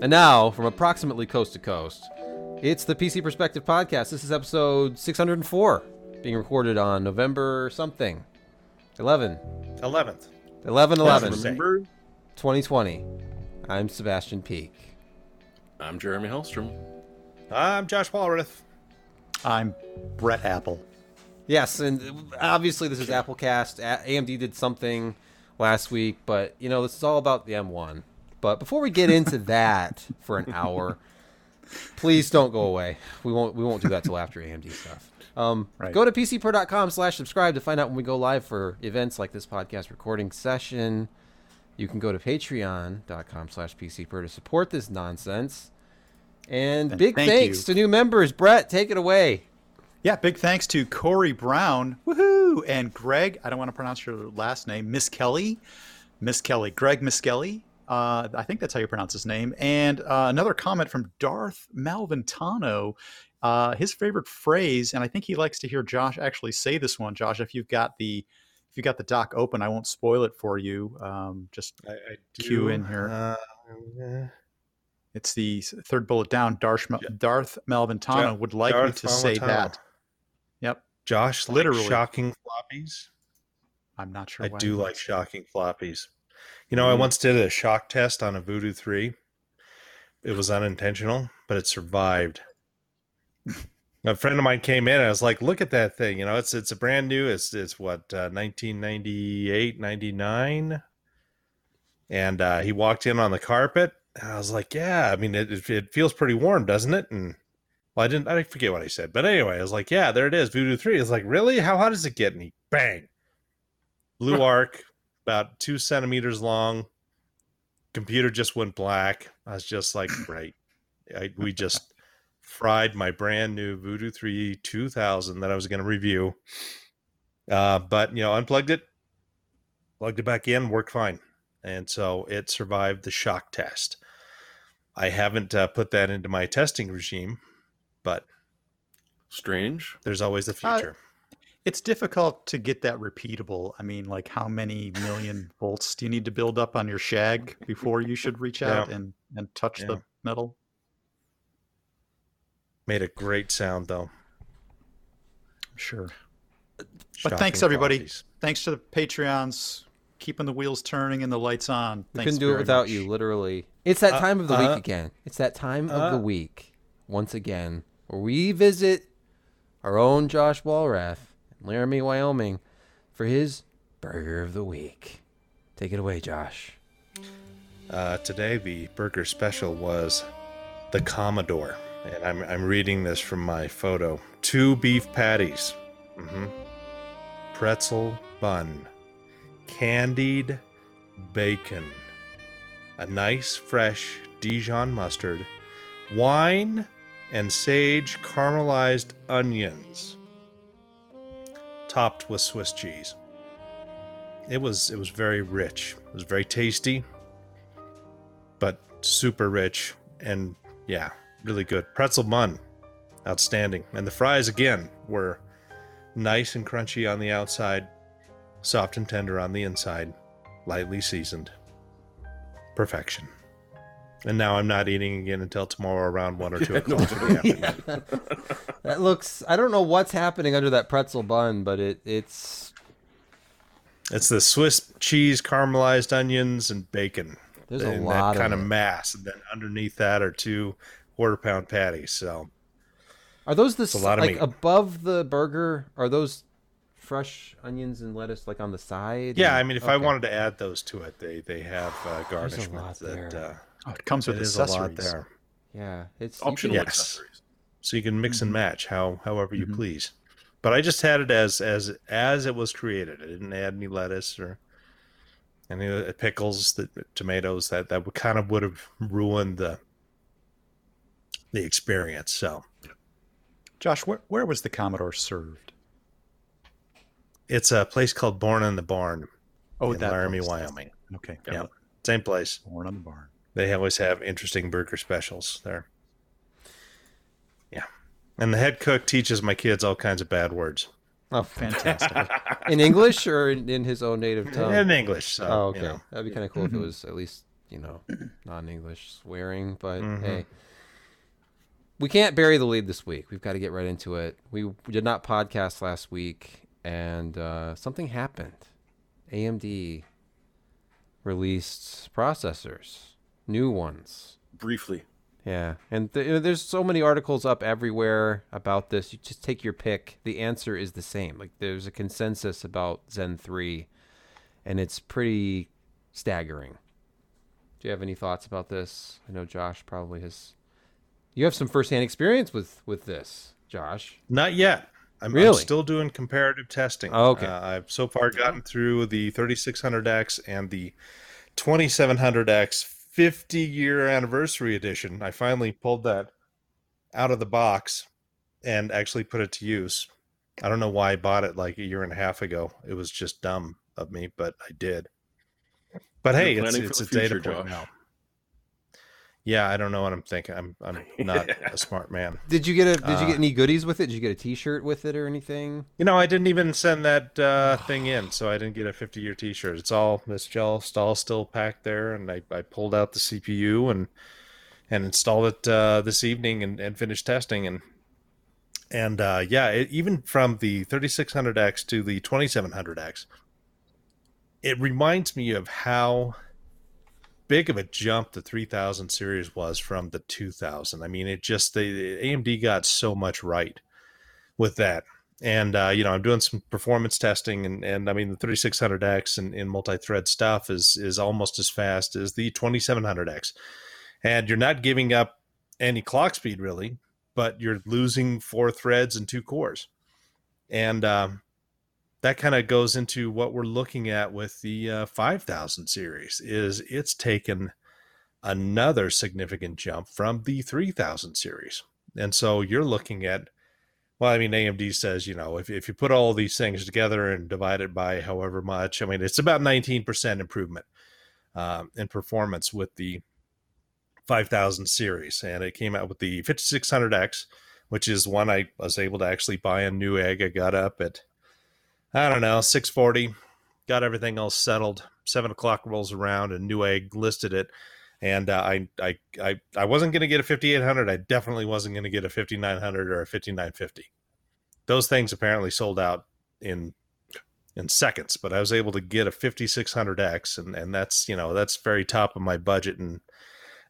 And now, from approximately coast to coast, it's the PC Perspective Podcast. This is episode 604, being recorded on November something. 11. 11th. 11 11 Remember? 2020. I'm Sebastian Peak. I'm Jeremy Hellstrom. I'm Josh Walrath. I'm Brett Apple. Yes, and obviously this is Applecast. AMD did something last week, but you know, this is all about the M1. But before we get into that for an hour, please don't go away. We won't we won't do that till after AMD stuff. Um, Right. Go to pcper.com slash subscribe to find out when we go live for events like this podcast recording session. You can go to patreon.com slash pcper to support this nonsense. And And big thank thanks you. to new members. Brett, take it away. Yeah, big thanks to Corey Brown, woohoo, and Greg. I don't want to pronounce your last name, Miss Kelly, Miss Kelly, Greg Miss Kelly. Uh, I think that's how you pronounce his name. And uh, another comment from Darth Malventano. Uh, his favorite phrase, and I think he likes to hear Josh actually say this one. Josh, if you've got the if you got the doc open, I won't spoil it for you. Um, just I, I Cue in here. Uh, yeah. it's the third bullet down. Darth, Darth Malventano Ja- would like Darth me to say that. Josh, Literally. shocking floppies. I'm not sure. I do like shocking floppies. You know, I Mhm. once did a shock test on a Voodoo 3. It was unintentional, but it survived. a friend of mine came in and I was like, look at that thing. You know, it's it's a brand new, it's it's what, uh, 1998, 99. And uh, he walked in on the carpet. And I was like, yeah, I mean, it, it feels pretty warm, doesn't it? And well, I didn't, I forget what I said. But anyway, I was like, yeah, there it is, Voodoo 3. It's like, really? How hot does it get? And he bang, blue arc, about two centimeters long. Computer just went black. I was just like, "Right, I, we just fried my brand new Voodoo 3 2000 that I was going to review. Uh, but, you know, unplugged it, plugged it back in, worked fine. And so it survived the shock test. I haven't uh, put that into my testing regime, but Strange. there's always the Uh, future. It's difficult to get that repeatable. I mean, like how many million volts do you need to build up on your shag before you should reach out Yeah. and, and touch Yeah. the metal? Made a great sound, though. Sure. But thanks everybody. qualities. Thanks to the Patreons, keeping the wheels turning and the lights on. We Thanks couldn't do it without much. you, literally. It's that Uh, time of the uh, week again. It's that time of the uh. week, once again, where we visit our own Josh Walrath in Laramie, Wyoming, for his Burger of the Week. Take it away, Josh. Uh, today, the burger special was the Commodore, and I'm I'm reading this from my photo. Two beef patties, hmm pretzel bun, candied bacon, a nice fresh Dijon mustard, wine, and sage caramelized onions, topped with Swiss cheese. It was it was very rich. It was very tasty but super rich and yeah, really good. Pretzel bun, outstanding. And the fries again were nice and crunchy on the outside, soft and tender on the inside, lightly seasoned. Perfection. And now I'm not eating again until tomorrow around one or two o'clock. in. That looks. I don't know what's happening under that pretzel bun, but it it's It's the Swiss cheese, caramelized onions, and bacon. There's a lot that kind of of mass. And then underneath that are two quarter pound patties. So are those the a lot of like meat. above the burger? Are those fresh onions and lettuce like on the side? Yeah, And- I mean, if I wanted to add those to it, they they have uh, lot garnishments that there. uh, Oh, it comes with it is a accessories. lot there. yeah, it's you Optional Yes. accessories. So you can mix and match how however you Mhm. please. But I just had it as as as it was created. I didn't add any lettuce or any pickles, the tomatoes that that would kind of would have ruined the the experience. So Josh, where, where was the Commodore served? it's a place called Born in the Barn Oh, in that Laramie, place. Wyoming. Okay. Yeah, same place. Born on the barn. They always have interesting burger specials there. Yeah. And the head cook teaches my kids all kinds of bad words. Oh, Fantastic. in English or in, in his own native tongue? in English. So, oh, you okay. know. That'd be kind of cool if it was at least you know non-English swearing. But Mhm. hey, we can't bury the lead this week. We've got to get right into it. We did not podcast last week, and uh, something happened. AMD released processors, new ones. Briefly. Yeah, and th- there's so many articles up everywhere about this. You just take your pick. The answer is the same. Like there's a consensus about Zen 3 and it's pretty staggering. Do you have any thoughts about this? I know Josh probably has You have some firsthand experience with with this, Josh. Not yet. I'm, I'm still doing comparative testing. Oh, okay. Uh, I've so far gotten through the 3600X and the 2700X 50 year anniversary edition. I finally pulled that out of the box and actually put it to use. I don't know why I bought it like a year and a half ago. It was just dumb of me, but I did. But hey, You're it's, it's a the data point Josh. now. Yeah, I don't know what I'm thinking. I'm I'm not a smart man. Did you get a Did you Uh, get any goodies with it? Did you get a T-shirt with it or anything? You know, I didn't even send that uh, thing in, so I didn't get a 50 year t shirt. It's all this gel all still packed there, and I, I pulled out the CPU and and installed it uh, this evening and, and finished testing. And and uh, yeah, it, even from the 3600X to the 2700X, it reminds me of how big of a jump the 3000 series was from the 2000. I mean, it just, the AMD got so much right with that. And uh, you know i'm doing some performance testing and, and i mean the 3600x and, and multi-thread stuff is is almost as fast as the 2700x and you're not giving up any clock speed really but you're losing four threads and two cores. And um, that kind of goes into what we're looking at with the uh, 5000 series is it's taken another significant jump from the 3000 series and so you're looking at well, I mean, AMD says, you know, if, if you put all these things together and divide it by however much, I mean, it's about 19% improvement um, in performance with the 5000 series. And it came out with the 5600X, which is one I was able to actually buy a new egg. I got up at, I don't know, 640, got everything else settled. Seven o'clock rolls around and Newegg listed it. And uh, I, I, I, I wasn't going to get a 5800. I definitely wasn't going to get a 5900 or a 5950. Those things apparently sold out in in seconds, but I was able to get a 5600X, and and that's you know that's very top of my budget, and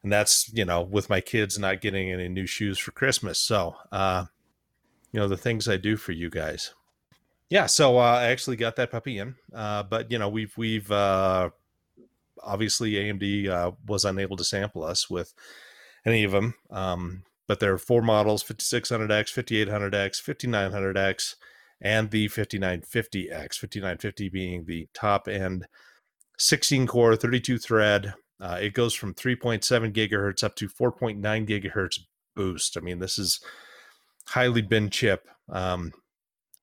and that's you know with my kids not getting any new shoes for Christmas. So, uh, you know the things I do for you guys. Yeah, so uh, I actually got that puppy in, uh, but you know we've we've uh, obviously AMD uh, was unable to sample us with any of them. Um, but there are four models 5600X, 5800X, 5900X, and the 5950X. 5950 being the top end 16 core, 32 thread. Uh, it goes from 3.7 gigahertz up to 4.9 gigahertz boost. I mean, this is highly bin chip. Um,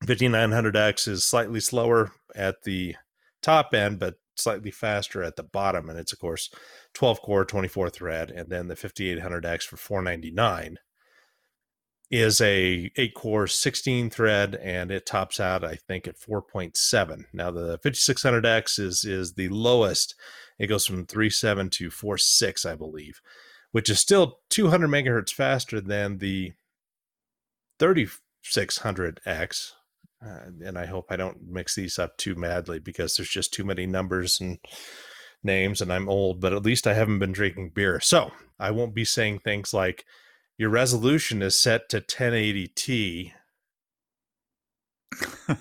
5900X is slightly slower at the top end, but slightly faster at the bottom. And it's, of course, 12 core, 24 thread. And then the 5800X for 499 is a 8 core, 16 thread, and it tops out, I think, at 4.7. Now, the 5600X is, is the lowest. It goes from 3.7 to 4.6, I believe, which is still 200 megahertz faster than the 3600X, uh, and I hope I don't mix these up too madly because there's just too many numbers and names, and I'm old, but at least I haven't been drinking beer. So I won't be saying things like your resolution is set to 1080t.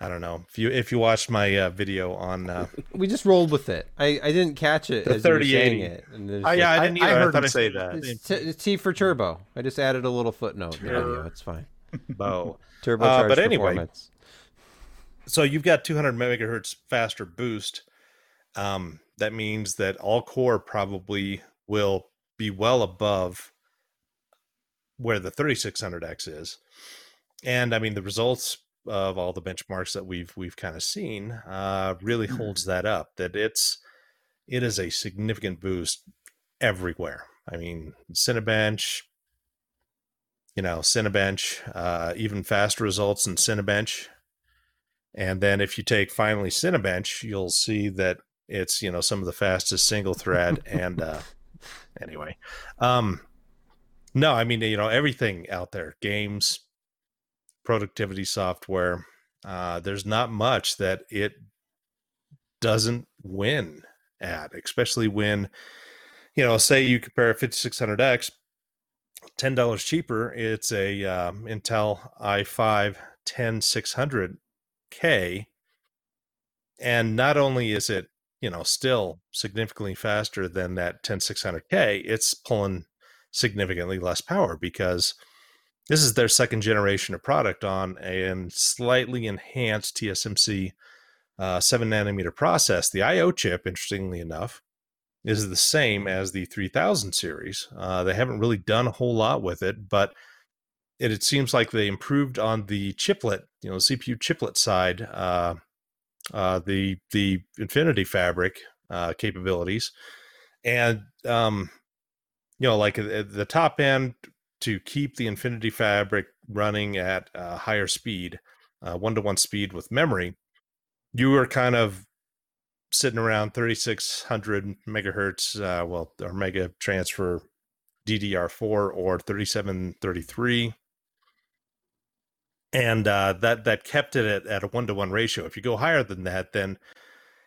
I don't know if you if you watched my uh, video on uh, We just rolled with it. I, I didn't catch it The as you were saying 3080. it. And I, like- Yeah, I I, didn't I either. I heard thought him say that. it's, t- T for turbo. I just added a little footnote in the video. It's fine. Bow. Turbo Uh, but anyway, performance. so you've got 200 megahertz faster boost. Um, that means that all core probably will be well above where the 3600X is. And I mean, the results of all the benchmarks that we've we've kind of seen uh, really holds that up. That it's it is a significant boost everywhere. I mean, Cinebench, you know, Cinebench, uh, even faster results in Cinebench. And then if you take finally Cinebench, you'll see that it's, you know, some of the fastest single thread. and uh, anyway, um, no, I mean, you know, everything out there, games, productivity software, uh, there's not much that it doesn't win at, especially when, you know, say you compare a 5600X, $10 cheaper, it's a um, Intel i5 10600K. And not only is it, you know, still significantly faster than that 10600K, it's pulling significantly less power because this is their second generation of product on a slightly enhanced TSMC uh, 7 nanometer process. The IO chip, interestingly enough, is the same as the 3000 series. Uh, they haven't really done a whole lot with it, but it, it seems like they improved on the chiplet, you know, CPU chiplet side, uh, uh, the the Infinity Fabric uh, capabilities, and um, you know, like uh, the top end to keep the Infinity Fabric running at higher speed, one to one speed with memory. You were kind of sitting around 3600 megahertz, uh, well, or mega transfer DDR4 or 3733. And uh, that that kept it at, at a one to one ratio. If you go higher than that, then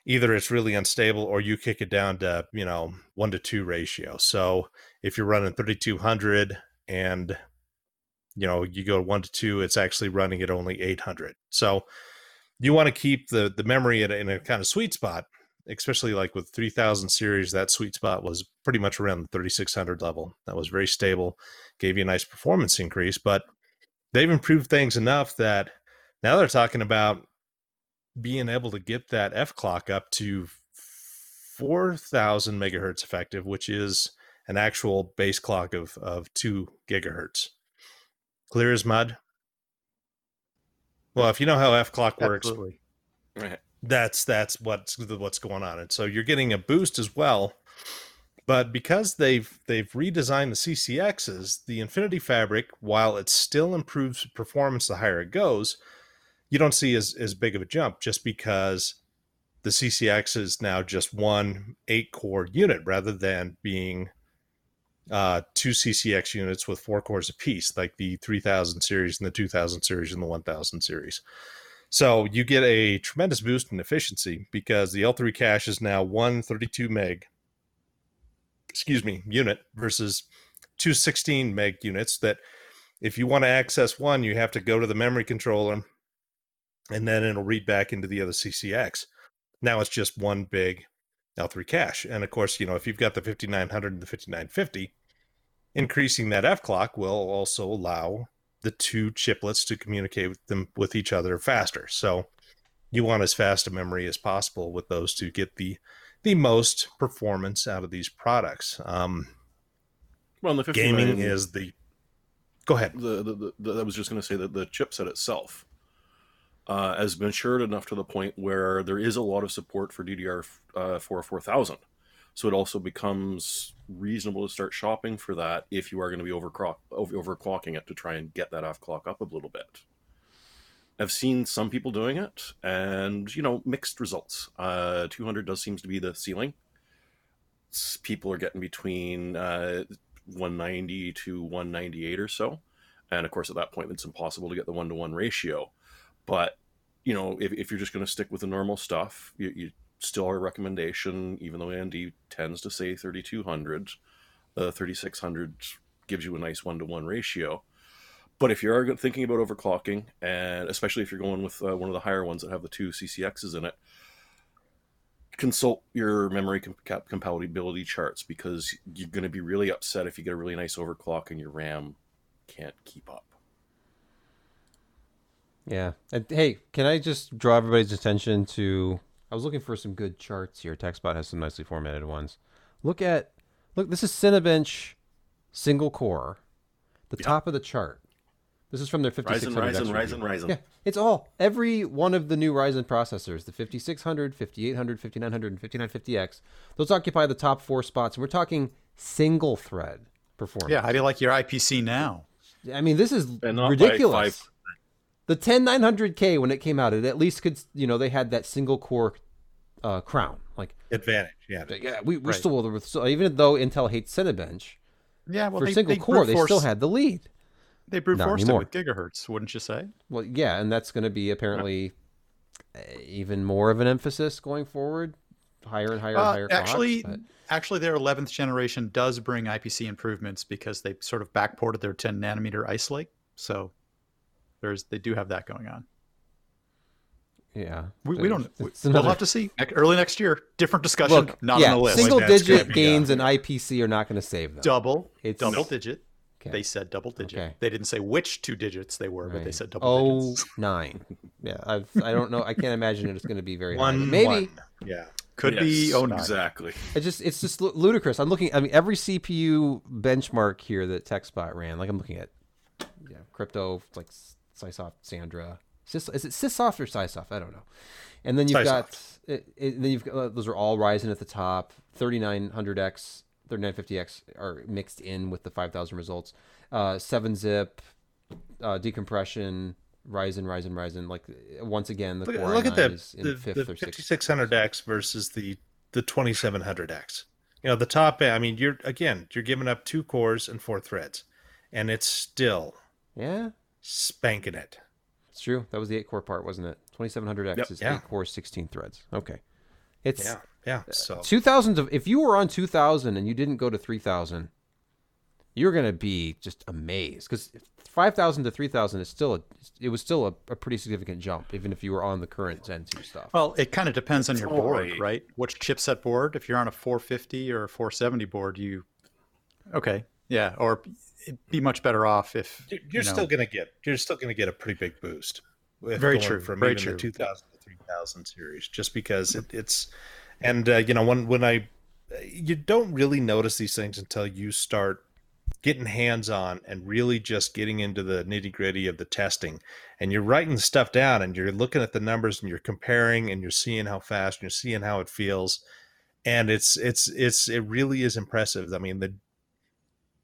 either it's really unstable or you kick it down to you know one to two ratio. So if you're running 3200 and you know you go one to two, it's actually running at only 800. So you want to keep the the memory in a, in a kind of sweet spot especially like with 3000 series that sweet spot was pretty much around the 3600 level. That was very stable gave you a nice performance increase but they've improved things enough that now they're talking about being able to get that f clock up to 4000 megahertz effective which is an actual base clock of of 2 gigahertz. Clear as mud well if you know how f clock works Absolutely. Right. that's that's what's what's going on and so you're getting a boost as well but because they've they've redesigned the ccx's the infinity fabric while it still improves performance the higher it goes you don't see as, as big of a jump just because the ccx is now just one eight core unit rather than being uh, two ccx units with four cores apiece like the 3000 series and the 2000 series and the 1000 series so you get a tremendous boost in efficiency because the L3 cache is now one 32 meg, excuse me, unit versus two 16 meg units. That if you want to access one, you have to go to the memory controller and then it'll read back into the other CCX. Now it's just one big L3 cache. And of course, you know, if you've got the 5900 and the 5950, increasing that F clock will also allow the two chiplets to communicate with them with each other faster. So you want as fast a memory as possible with those to get the the most performance out of these products. Um, Well, the gaming is the. Go ahead. the, the, the, I was just going to say that the chipset itself uh, has matured enough to the point where there is a lot of support for DDR uh, 4 4000. So it also becomes reasonable to start shopping for that if you are going to be overclock, overclocking it to try and get that F clock up a little bit. I've seen some people doing it, and you know, mixed results. Uh, 200 does seems to be the ceiling. People are getting between uh, 190 to 198 or so, and of course, at that point, it's impossible to get the one to one ratio. But you know, if, if you're just going to stick with the normal stuff, you, you still our recommendation, even though AMD tends to say 3200, uh, 3600 gives you a nice one to one ratio. But if you are thinking about overclocking, and especially if you're going with uh, one of the higher ones that have the two CCXs in it, consult your memory comp- compatibility charts because you're going to be really upset if you get a really nice overclock and your RAM can't keep up. Yeah. And hey, can I just draw everybody's attention to? I was looking for some good charts here. TechSpot has some nicely formatted ones. Look at, look. This is Cinebench, single core, the Yeah. top of the chart. This is from their Ryzen, 5600. Ryzen, X Ryzen. Ryzen. Yeah, it's all every one of the new Ryzen processors, the 5600, 5800, 5900, and 5950X. Those occupy the top four spots, and we're talking single thread performance. Yeah, how do you like your IPC now? I mean, this is And ridiculous. 5%. The 10900K when it came out, it at least could, you know, they had that single core uh, crown. Like, Advantage, yeah. yeah, we, we Right. still, so even though Intel hates Cinebench, Yeah, well, for they, single they core, brute they still had the lead. they brute Not forced it with gigahertz, wouldn't you say? Well, yeah, and that's going to be apparently uh, even more of an emphasis going forward. Higher and higher and Uh, higher. actually, clocks, actually, their 11th generation does bring IPC improvements because they sort of backported their 10 nanometer Ice Lake. So there's they do have that going on. yeah, We, we don't. We, it's we'll have to see early next year. Different discussion. Look, not yeah, on the list. Single like digit gains uh, in IPC are not going to save them. double. It's- double Nope. digit. Okay. They said double digit. Okay. They didn't say which two digits they were, but they said double Oh digits. nine. Yeah, I've, I don't know. I can't imagine it's going to be very high. One, Maybe one. Yeah. Could be Yes, oh nine. Exactly. It's just it's just ludicrous. I'm looking. I mean, every CPU benchmark here that TechSpot ran, like I'm looking at, yeah, crypto like SiSoft, Sandra. Sys, is it Sysoft or Sysoft? I don't know. And then you've got it, it, then you've got uh, those are all Ryzen at the top. 3900X, 3950X are mixed in with the 5000 results. Uh, seven zip, uh, decompression. Ryzen, Ryzen, Ryzen. Like once again, the Look, Core look at i9 the, is in the, fifth the or sixth. 5600X versus the, the 2700X. You know, the top I mean, you're, again, you're giving up two cores and four threads, and it's still Yeah, spanking it. It's true. That was the eight core part, wasn't it? 2700X Yep. is Yeah. eight cores, 16 threads. Okay. It's Yeah. Yeah. Uh, so 2000 to, if you were on 2000 and you didn't go to 3000, you're going to be just amazed cuz 5000 to 3000 is still a, it was still a, a pretty significant jump even if you were on the current Zen 2 stuff. Well, it kind of depends on your board, right. right? Which chipset board? If you're on a 450 or a 470 board, you okay, yeah, or be much better off if you're you know, still going to get, you're still going to get a pretty big boost. Very true, From very even true. the 2000 to 3000 series, just because it, it's, and, uh, you know, when, when I, you don't really notice these things until you start getting hands on and really just getting into the nitty gritty of the testing. And you're writing stuff down and you're looking at the numbers and you're comparing and you're seeing how fast and you're seeing how it feels. And it's, it's, it's, it really is impressive. I mean, the,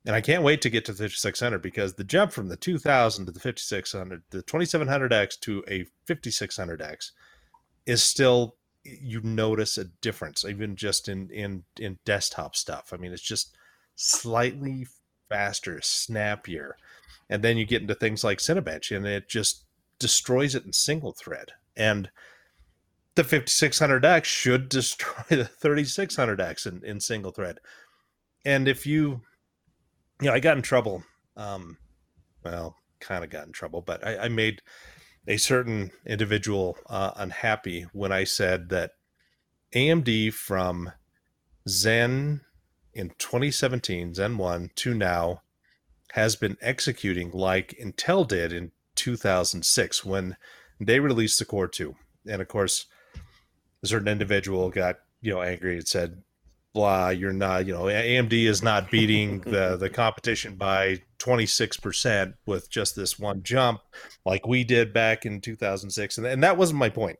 and I can't wait to get to the 5600 because the jump from the 2000 to the 5600, the 2700X to a 5600X is still, you notice a difference, even just in, in, in desktop stuff. I mean, it's just slightly faster, snappier. And then you get into things like Cinebench and it just destroys it in single thread. And the 5600X should destroy the 3600X in, in single thread. And if you, you know, I got in trouble. Um, well, kind of got in trouble, but I, I made a certain individual uh, unhappy when I said that AMD from Zen in 2017, Zen 1 to now, has been executing like Intel did in 2006 when they released the Core 2. And of course, a certain individual got, you know, angry and said, blah, you're not, you know, AMD is not beating the, the competition by 26% with just this one jump like we did back in 2006. And, and that wasn't my point.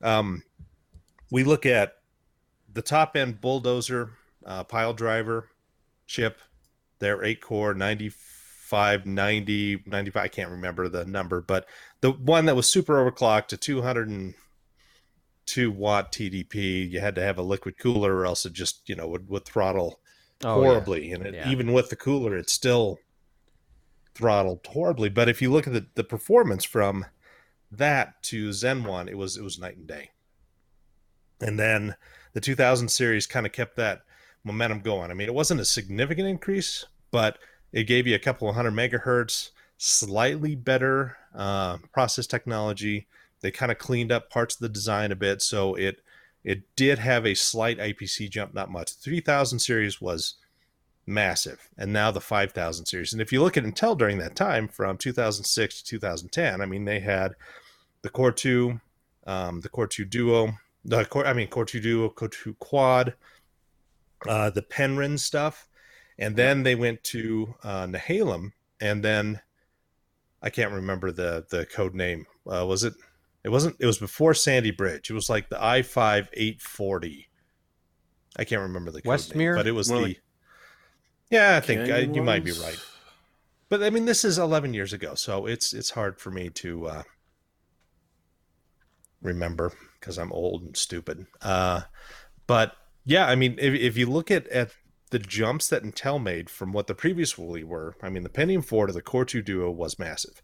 Um, we look at the top end bulldozer uh, Piledriver chip, their eight core 95, 90, 95. I can't remember the number, but the one that was super overclocked to 202 watt TDP, you had to have a liquid cooler or else it just, you know, would, would throttle Oh, yeah. horribly. And it, Yeah. even with the cooler, it still throttled horribly. But if you look at the, the performance from that to Zen 1, it was, it was night and day. And then the 2000 series kind of kept that momentum going. I mean, it wasn't a significant increase, but it gave you a couple of hundred megahertz, slightly better uh, process technology. They kind of cleaned up parts of the design a bit, so it it did have a slight IPC jump, not much. The 3000 series was massive, and now the 5000 series. And if you look at Intel during that time, from 2006 to 2010, I mean, they had the Core 2, um, the Core 2 Duo, the Core, I mean, Core 2 Duo, Core 2 Quad, uh, the Penryn stuff, and then they went to uh, Nehalem, and then I can't remember the the code name. Uh, was it? It wasn't. It was before Sandy Bridge. It was like the i five eight forty. I can't remember the code name, Westmere? but it was the. like yeah, I think uh, Canyon you might be right. But I mean, this is 11 years ago, so it's it's hard for me to uh, remember because I'm old and stupid. Uh, but yeah, I mean, if, if you look at at the jumps that Intel made from what the previous Wooly were, I mean, the Pentium 4 to the Core 2 Duo was massive.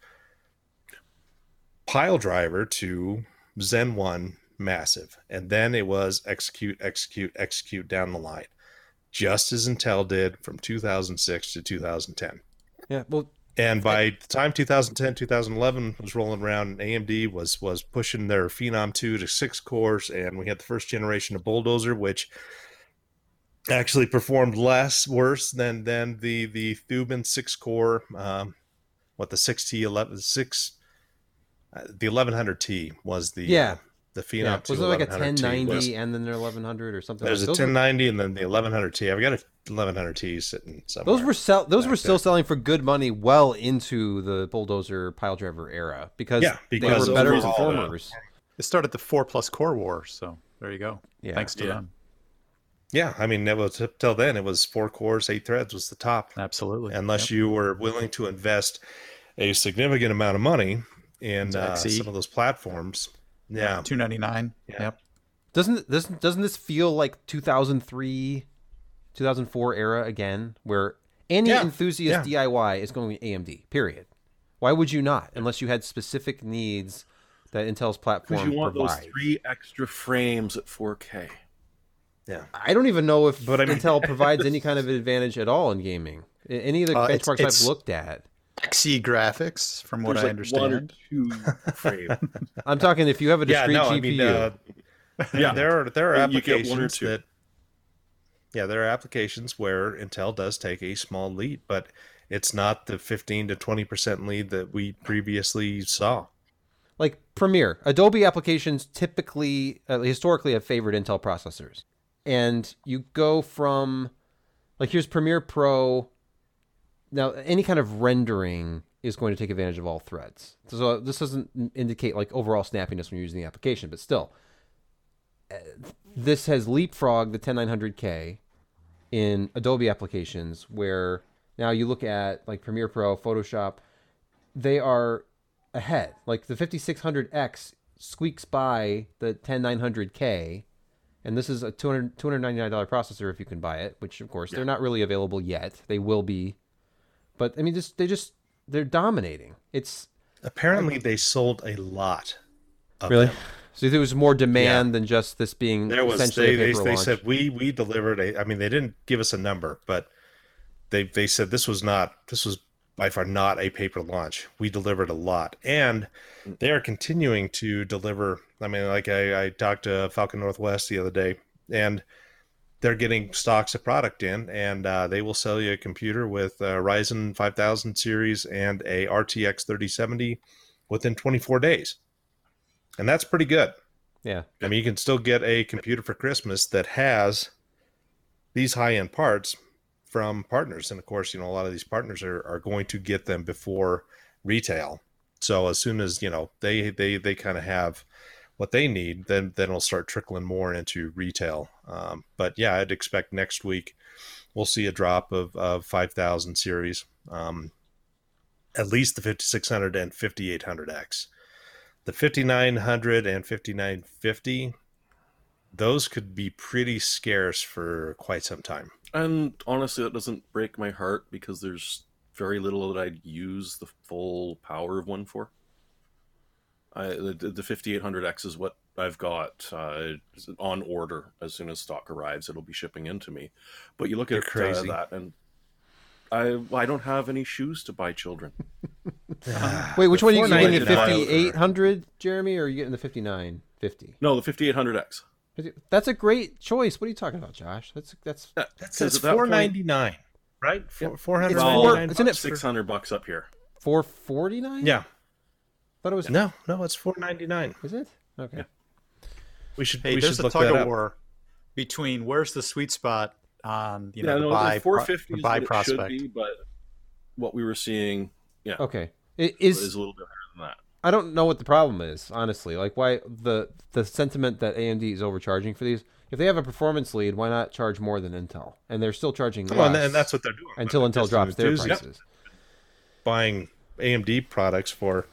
Piledriver to Zen 1, massive. And then it was execute, execute, execute down the line, just as Intel did from 2006 to 2010. Yeah. Well, And by the time 2010, 2011 was rolling around, AMD was was pushing their Phenom 2 to six cores, and we had the first generation of Bulldozer, which actually performed less worse than than the the Thuban six core, um, what the 6T 11 six, uh, the 1100T was the Yeah. uh, the Phenom yeah. Was it like a 1090 was- and then their 1100 or something? There's like a those were- 1090 and then the 1100T. I've got a 1100T sitting somewhere. Those were sell. Those were still there. selling for good money well into the bulldozer Piledriver era because, Yeah, because they were better uh, performers. It started the four plus core war, so there you go. Yeah. Thanks to Yeah. them. Yeah, I mean, it was up till then. It was four cores, eight threads was the top, Absolutely. unless Yep. you were willing to invest a significant amount of money in Into uh, some of those platforms. Yeah, two ninety nine. Yeah. Yep. Doesn't doesn't doesn't this feel like 2003, 2004 era again, where any Yeah, enthusiast DIY is going to AMD. Period. Why would you not, unless you had specific needs that Intel's Because platform you want those three extra frames at 4K. yeah. I don't even know if But I mean- Intel provides any kind of advantage at all in gaming. Any of the Uh, it's- benchmarks it's- I've looked at. XE graphics, from what There's I like understand. one or two frames. I'm talking if you have a discrete Yeah, discrete no, GPU. I mean, uh, Yeah. there are there are You get one or applications that, yeah, there are applications where Intel does take a small lead, but it's not the 15 to 20 percent lead that we previously saw. like Premiere, Adobe applications typically, uh, historically, have favored Intel processors, and you go from, like, here's Premiere Pro. Now, any kind of rendering is going to take advantage of all threads. So this doesn't indicate like overall snappiness when you're using the application, but still, uh, this has leapfrogged the 10900K in Adobe applications, where now you look at like Premiere Pro, Photoshop, they are ahead. Like the 5600X squeaks by the 10900K, and this is a $200, $299 processor if you can buy it, which of course they're not really available yet. They will be. But I mean just they just they're dominating. It's Apparently, they sold a lot. Really them. so there was more demand than just this being There was essentially they a they, paper they launch. said we we delivered a. I mean, they didn't give us a number, but they they said this was not this was by far not a paper launch. We delivered a lot, and they are continuing to deliver. I mean, like I, I talked to Falcon Northwest the other day, and they're getting stocks of product in, and uh, they will sell you a computer with a Ryzen 5000 series and a RTX 3070 within 24 days, and that's pretty good. yeah. I mean, you can still get a computer for Christmas that has these high end parts from partners. And of course, you know, a lot of these partners are, are going to get them before retail. So as soon as, you know, they they they kind of have what they need, then then it'll start trickling more into retail. Um, but yeah, I'd expect next week we'll see a drop of, of 5000 series. Um, at least the 5600 and 5800X the 5900 and 5950 those could be pretty scarce for quite some time And honestly, that doesn't break my heart because there's very little that I'd use the full power of one for. I, the, the 5800X is what I've got uh, on order. As soon as stock arrives, it'll be shipping into me. But you look You're at uh, that, and I I don't have any shoes to buy children. Wait, which one are you getting? The 5800, Jeremy, or are you getting the 5950? No, the 5800X. That's a great choice. What are you talking about, Josh? That's that's Yeah, that 'cause says that point- 499 right Yeah. Four- It's 499 four- isn't it 600 bucks up here. 449. yeah thought it was. no no it's 499 Is it? Okay. we should Hey, we there's should a look tug that of up war between where's the sweet spot on you know yeah, the no, buy the pro- 450 the buy prospect. be, but what we were seeing, yeah, Okay. It is is. a little bit higher than that. I don't know what the problem is, honestly. Like why the the sentiment that AMD is overcharging for these. If they have a performance lead, why not charge more than Intel? And they're still charging well, and, less and that's what they're doing until Intel drops their enthusiast. prices. buying AMD products for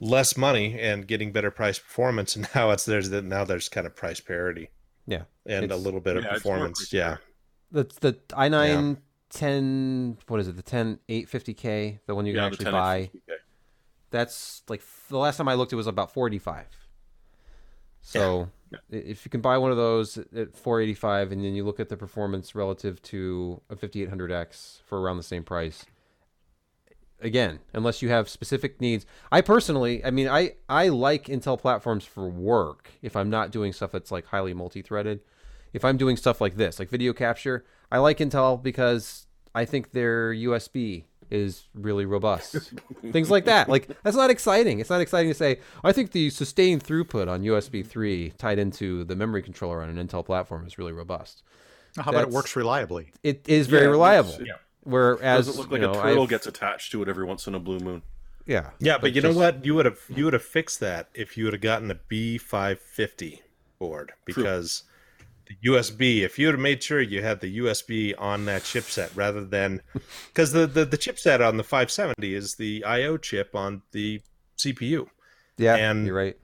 less money and getting better price performance, and now it's there's now there's kind of price parity Yeah. and a little bit of Yeah, it's performance. Yeah, That's the i9 10 what is it? The 10 850K, the one you Yeah, the actually 10 buy. Okay. That's like the last time I looked it was about 485. So Yeah. i if you can buy one of those at- at 485 and then you look at the performance relative to a 5800X for around the same price. Again, unless you have specific needs. I personally, I mean, I I like Intel platforms for work if I'm not doing stuff that's like highly multi-threaded. If I'm doing stuff like this, like video capture, I like Intel because I think their USB is really robust. Things like that. Like that's not exciting. It's not exciting to say, I think the sustained throughput on USB 3 tied into the memory controller on an Intel platform is really robust. How about it works reliably? It is very Yeah, reliable. yeah. Whereas Does it look like you know, a turtle I've- gets attached to it every once in a blue moon? yeah. yeah, but you know what? You would have you would have fixed that if you would have gotten a B550 board because the USB. If you would have made sure you had the USB on that chipset rather than because the, the the chipset on the 570 is the I/O chip on the CPU. Yeah, and- you're right.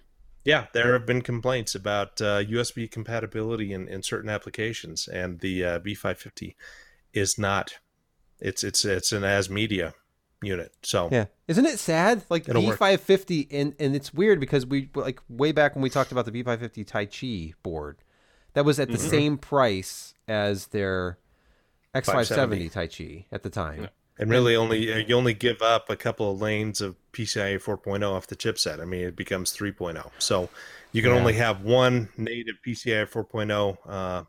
Yeah, there have been complaints about uh, USB compatibility in, in certain applications, and the uh, B550 is not. It's it's it's an ASMedia unit. So Yeah, isn't it sad? Like It'll work. B550, and and it's weird because we like way back when we talked about the B550 Taichi board, that was at the same price as their X570 Taichi at the time. and really only uh, you only give up a couple of lanes of PCIe 4.0 off the chipset. I mean, it becomes 3.0. So you can Yeah. only have one native PCIe 4.0 uh,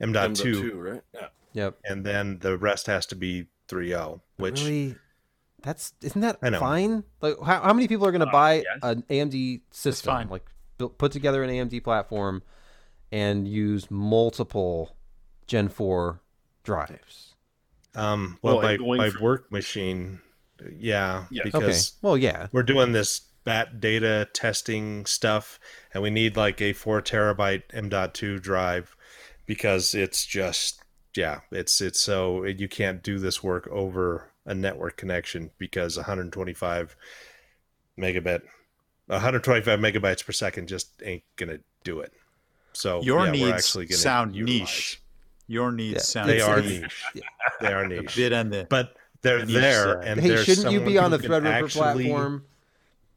M.2, M.2, right? Yeah. Yep. and then the rest has to be 3.0, which really, that's isn't that fine? Like, how, how many people are going to buy yes. an AMD system, fine. like built, put together an AMD platform, and use multiple Gen 4 drives? Um, well, Well, my, and going my from- work machine, yeah, Yes. Okay. Well, yeah. we're doing this bat data testing stuff, and we need like a four terabyte M.2 drive because it's just yeah, it's it's so you can't do this work over a network connection because 125 megabit, 125 megabytes per second just ain't gonna do it. So Your yeah, we're needs actually gonna sound utilize- niche. Your needs Yeah, sound They It's- are it's- niche. They are a niche. bit on the. but they're niche there, side. and Hey, shouldn't you be on the can Threadripper actually- platform?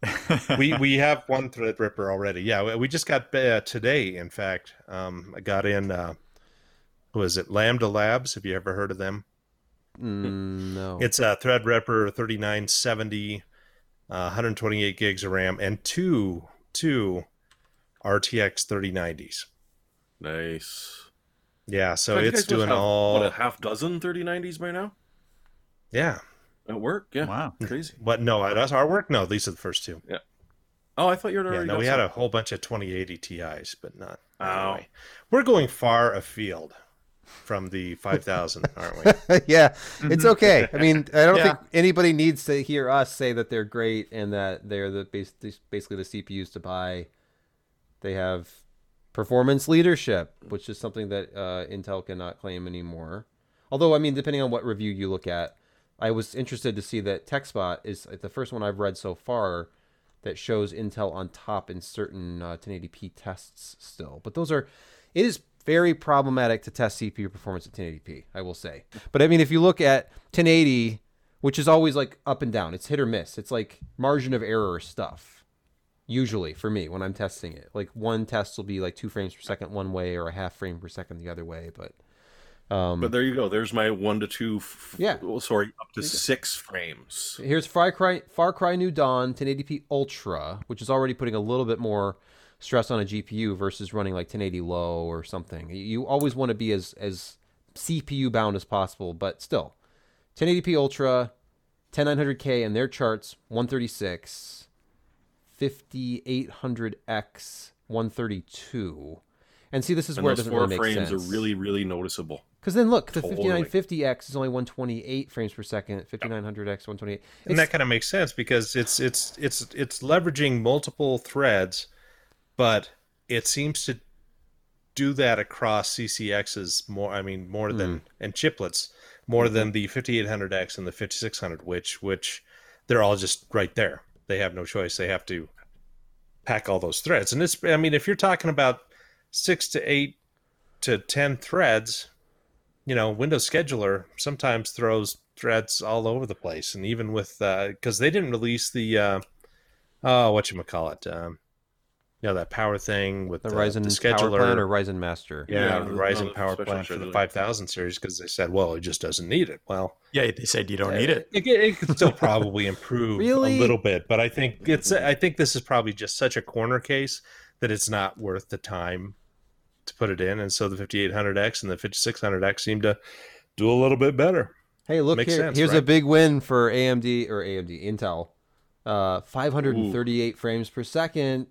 we we have one Threadripper already. Yeah, we- we just got uh, today. In fact, um, I got in. Uh, who is it? Lambda Labs. Have you ever heard of them? Mm, no. It's a Threadripper 3970, uh, 128 gigs of RAM, and two two RTX 3090s. Nice. Yeah, so God, you it's doing have, all. what a half dozen 3090s by now yeah. at work. Yeah, Wow. crazy. But No, that's our work. No, these are the first two. Yeah. Oh, I thought you had Yeah, no, got we had a whole bunch of 2080 Ti's, but not. Oh. Anyway, we're going far afield from the 5000, aren't we? yeah, it's okay. I mean, I don't Yeah. think anybody needs to hear us say that they're great and that they're the basically the CPUs to buy. They have performance leadership, which is something that uh, Intel cannot claim anymore. Although, I mean, depending on what review you look at, I was interested to see that TechSpot is the first one I've read so far that shows Intel on top in certain uh, 1080p tests still. But those are, it is very problematic to test CPU performance at 1080p, I will say. But I mean, if you look at 1080, which is always like up and down, it's hit or miss. It's like margin of error stuff. Usually for me when I'm testing it, like one test will be like two frames per second one way or a half frame per second the other way. But um, But there you go. There's my one to two. F- Yeah. Oh, sorry, up to six frames. Here's Far Cry, Far Cry New Dawn 1080p Ultra, which is already putting a little bit more stress on a GPU versus running like 1080 low or something. You always want to be as as CPU bound as possible, but still, 1080p Ultra, 10900K and their charts 136, 5800X 132. And see, this is And where it doesn't four really make frames sense. are really, really noticeable. Because then look, the Totally. 5950X is only 128 frames per second, 5900X 128. and that kind of makes sense because it's it's it's it's leveraging multiple threads, but it seems to do that across CCXs more. I mean, more than and chiplets more than the 5800X and the 5600, which which they're all just right there. They have no choice. They have to pack all those threads. And it's, I mean, if you're talking about six to eight to 10 threads, you know, Windows Scheduler sometimes throws threads all over the place. And even with, because uh, they didn't release the, uh, oh, what you call it, um, you know that power thing with the, the Ryzen the scheduler Power Plan or Ryzen Master. yeah, Yeah, the the- Ryzen no, Power Plan for the 5000 series because they said, well, it just doesn't need it. Well, Yeah, they said you don't need it. It, it, it could still probably improve Really? a little bit, but I think it's I think this is probably just such a corner case that it's not worth the time to put it in. And so the 5800X and the 5600X seem to do a little bit better. Hey, look Makes here. sense, Here's a big win for AMD or AMD Intel. Uh, 538 frames per second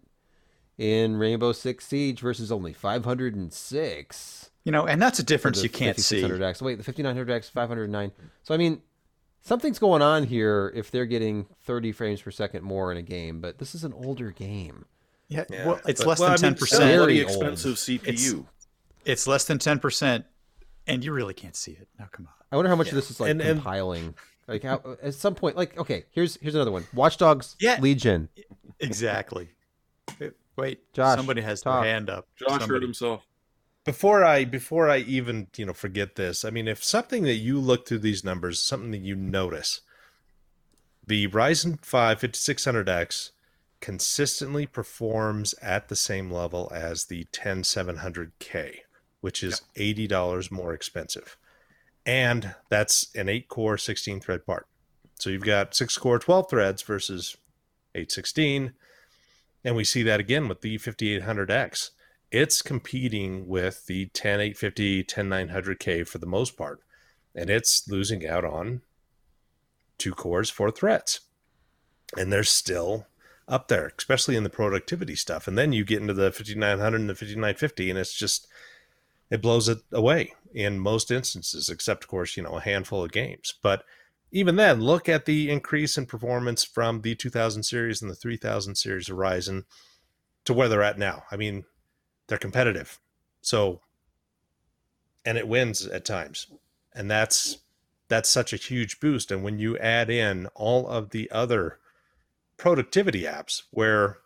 in Rainbow Six Siege versus only 506. You know, and that's a difference you can't see. 5600X. Wait, the 5900X 509. So I mean, something's going on here if they're getting 30 frames per second more in a game, but this is an older game. Yeah, Yeah, well, it's but- less Well, I than mean, ten still a percent. Very bloody old. expensive CPU. It's less than ten percent, and you really can't see it. Now, come on. I wonder how much of this is like And- and- compiling. Like how, at some point, like okay, here's here's another one. Watch Dogs Yeah. Legion. Exactly. Wait, Josh, somebody has talk. their hand up. Josh Somebody- hurt himself. Before I before I even, you know, forget this, I mean, if something that you look through these numbers, something that you notice, the Ryzen 5 5600X consistently performs at the same level as the 10700K, which is $80 more expensive. And that's an 8 core 16 thread part. So you've got 6 core 12 threads versus 816. And we see that again with the 5800X. It's competing with the 10850, 10900K for the most part. And it's losing out on two cores, four threads. And they're still up there, especially in the productivity stuff. And then you get into the 5900 and the 5950, and it's just, it blows it away in most instances, except, of course, you know, a handful of games. But even then, look at the increase in performance from the 2000 series and the 3000 series of Ryzen to where they're at now. I mean, they're competitive. So, and it wins at times. And that's that's such a huge boost. And when you add in all of the other productivity apps where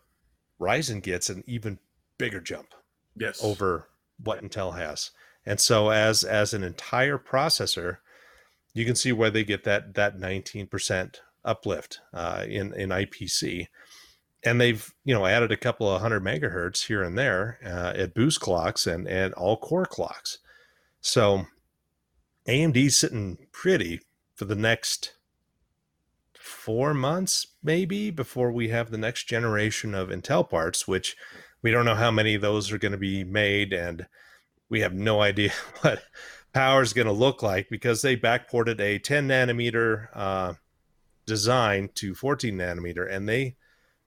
Ryzen gets an even bigger jump Yes. over what Intel has. And so as as an entire processor, you can see where they get that that 19% uplift uh, in in IPC. And they've you know added a couple of hundred megahertz here and there uh, at boost clocks and and all core clocks. So AMD's sitting pretty for the next four months, maybe, before we have the next generation of Intel parts, which we don't know how many of those are going to be made, and we have no idea what power is going to look like because they backported a 10 nanometer uh, design to 14 nanometer, and they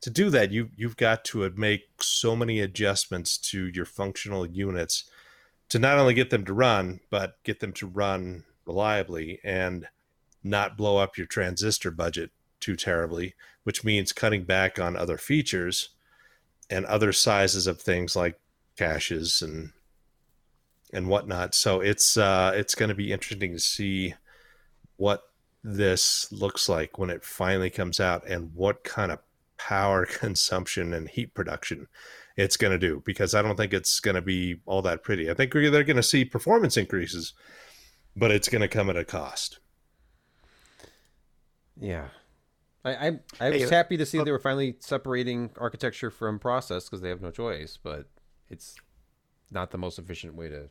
to do that you you've got to make so many adjustments to your functional units to not only get them to run but get them to run reliably and not blow up your transistor budget too terribly which means cutting back on other features and other sizes of things like caches and and whatnot so it's uh it's going to be interesting to see what this looks like when it finally comes out and what kind of power consumption and heat production it's going to do because I don't think it's going to be all that pretty. I think they're going to see performance increases, but it's going to come at a cost. Yeah. I, I, I was uh, happy to see they were finally separating architecture from process because they have no choice, but it's not the most efficient way to.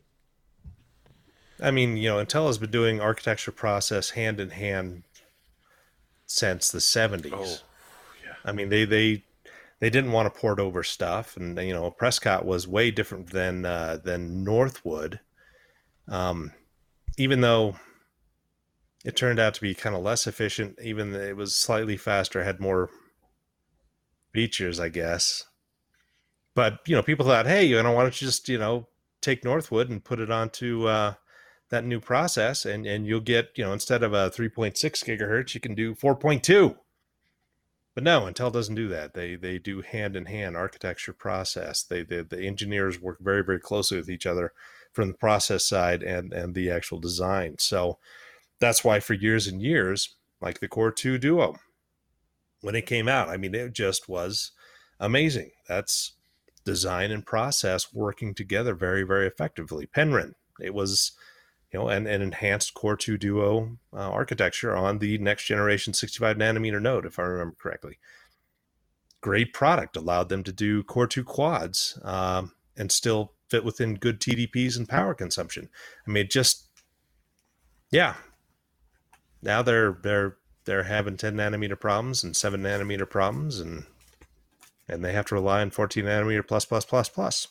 I mean, you know, Intel has been doing architecture process hand in hand since the 70s. Oh, I mean, they they they didn't want to port over stuff, and you know, Prescott was way different than uh, than Northwood. Um, even though it turned out to be kind of less efficient, even though it was slightly faster, had more features, I guess. But you know, people thought, hey, you know, why don't you just you know take Northwood and put it onto uh, that new process, and and you'll get you know instead of a 3.6 gigahertz, you can do 4.2. But no, Intel doesn't do that. They they do hand in hand architecture process. They, they the engineers work very very closely with each other from the process side and and the actual design. So that's why for years and years, like the Core 2 Duo, when it came out. I mean, it just was amazing. That's design and process working together very, very effectively. Penryn, it was, you know, an, an enhanced Core 2 Duo uh, architecture on the next generation 65 nanometer node, if I remember correctly. Great product, allowed them to do Core 2 quads um, and still fit within good TDPs and power consumption. I mean, just, yeah. Now they're they're they're having 10 nanometer problems and 7 nanometer problems and and they have to rely on 14 nanometer plus plus plus plus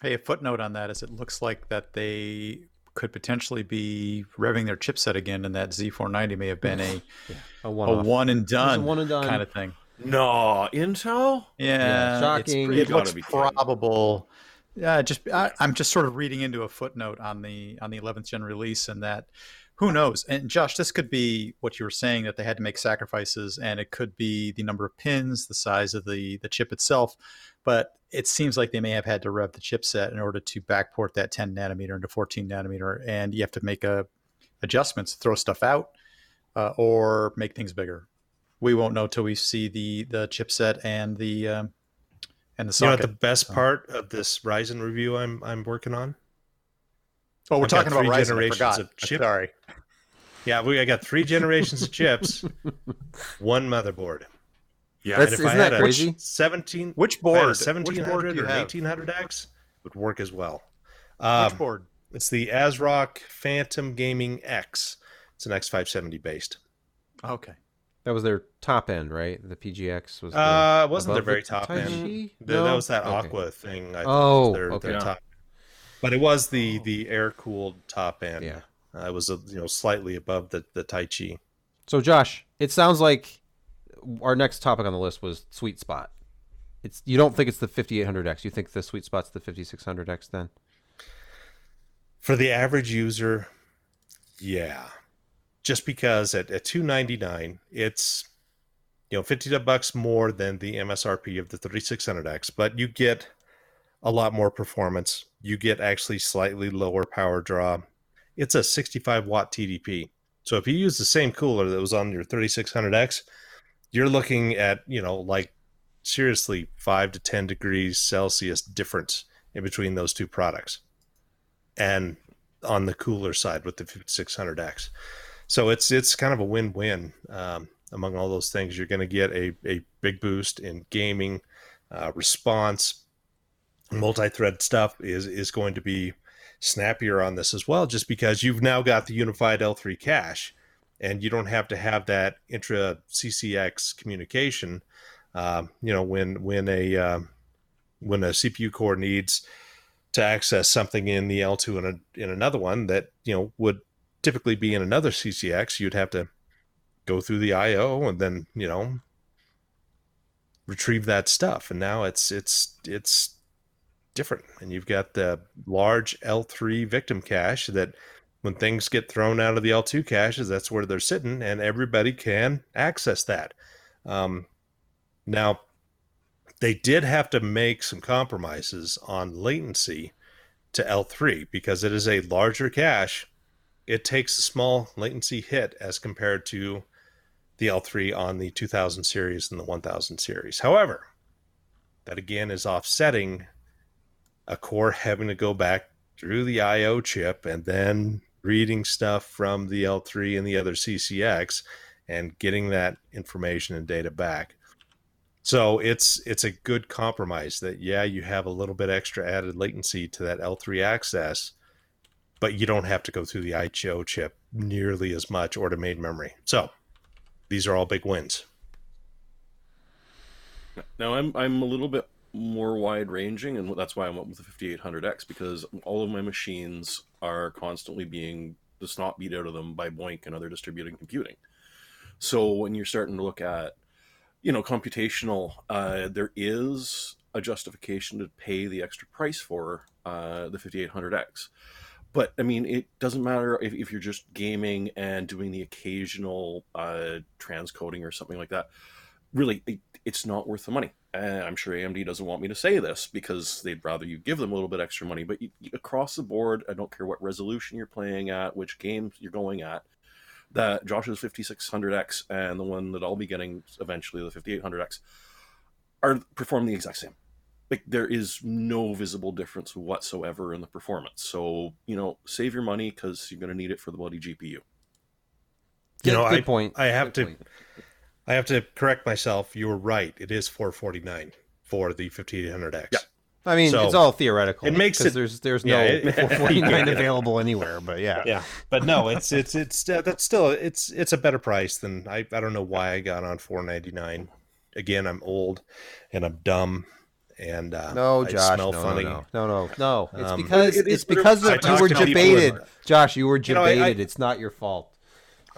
Hey, a footnote on that is it looks like that they could potentially be revving their chipset again, and that Z490 may have been a, A a one. one and done, one and done. kind of thing. No, Intel. Yeah, shocking. It looks probable. Yeah, just I, I'm just sort of reading into a footnote on the on the 11th gen release, and that who knows. And Josh, this could be what you were saying that they had to make sacrifices, and it could be the number of pins, the size of the the chip itself. But it seems like they may have had to rev the chipset in order to backport that 10 nanometer into 14 nanometer, and you have to make a adjustments, throw stuff out, uh, or make things bigger. We won't know till we see the the chipset and the um, and the you know socket. what the best So- part of this Ryzen review I'm I'm working on? oh, we're I've talking about Ryzen. Generations of chip- Sorry. Yeah, we I got three generations of chips, one motherboard. Yeah, That's- and if isn't had that a crazy? 17 Which if I had a board? Which 1700 board do or have? 1800X would work as well. Which Um, board? it's the ASRock Phantom Gaming X. It's an X570 based. Okay. That was their top end, right? The PGX was. The, Uh, it wasn't their very the top end. The- No? That was that Okay. Aqua thing. I think, Oh, was their, okay. their Yeah. top. But it was the the air cooled top end. Yeah. Uh, it was a, you know slightly above the the Taichi. So Josh, it sounds like our next topic on the list was sweet spot. It's you don't think it's the 5800X. You think the sweet spot's the 5600X then? For the average user, yeah. Just because at, at 299 it's you know 50 bucks more than the MSRP of the 3600X, but you get a lot more performance. You get actually slightly lower power draw. It's a 65 watt TDP. So if you use the same cooler that was on your 3600X, you're looking at, you know, like seriously 5 to 10 degrees Celsius difference in between those two products. And on the cooler side with the 5600X. So it's it's kind of a win-win um, among all those things. You're going to get a, a big boost in gaming uh, response. Multi-thread stuff is is going to be snappier on this as well, just because you've now got the unified L3 cache, and you don't have to have that intra CCX communication. Um, you know, when when a um, when a CPU core needs to access something in the L2 and a, in another one that you know would typically be in another CCX, you'd have to go through the I/O and then you know retrieve that stuff. And now it's it's it's different, and you've got the large L3 victim cache that when things get thrown out of the L2 caches, that's where they're sitting, and everybody can access that. Um, now, they did have to make some compromises on latency to L3 because it is a larger cache. It takes a small latency hit as compared to the L3 on the 2000 series and the 1000 series. However, that again is offsetting a core having to go back through the IO chip and then reading stuff from the L3 and the other CCX and getting that information and data back. So it's it's a good compromise that yeah, you have a little bit extra added latency to that L3 access, but you don't have to go through the IO chip nearly as much or to main memory. So these are all big wins. Now I'm I'm a little bit more wide ranging, and that's why I went with the 5800X because all of my machines are constantly being the snot beat out of them by BOINC and other distributed computing. So when you're starting to look at, you know, computational, uh, there is a justification to pay the extra price for uh, the 5800X. But I mean, it doesn't matter if, if you're just gaming and doing the occasional uh, transcoding or something like that. Really, it, it's not worth the money. And I'm sure AMD doesn't want me to say this because they'd rather you give them a little bit extra money. But you, you- across the board, I don't care what resolution you're playing at, which games you're going at, that Josh's 5600X and the one that I'll be getting eventually, the 5800X, are perform the exact same. Like there is no visible difference whatsoever in the performance. So you know, save your money because you're going to need it for the bloody GPU. You Good- know, good I, point. I have Good to point. I have to correct myself. You were right. It is 449 for the 1500X. Yeah. I mean, So, it's all theoretical. it makes it- there's there's Yeah, no it- 449 available anywhere, but yeah. Yeah, but no, it's it's it's uh, that's still it's it's a better price than I I don't know why I got on 499. Again, I'm old and I'm dumb and uh, No, I Josh, smell no, funny. no, no, no, no. It's Um, because It is it's it- because of, you were debated, Josh. You were You know, I- I- debated. It's not your fault.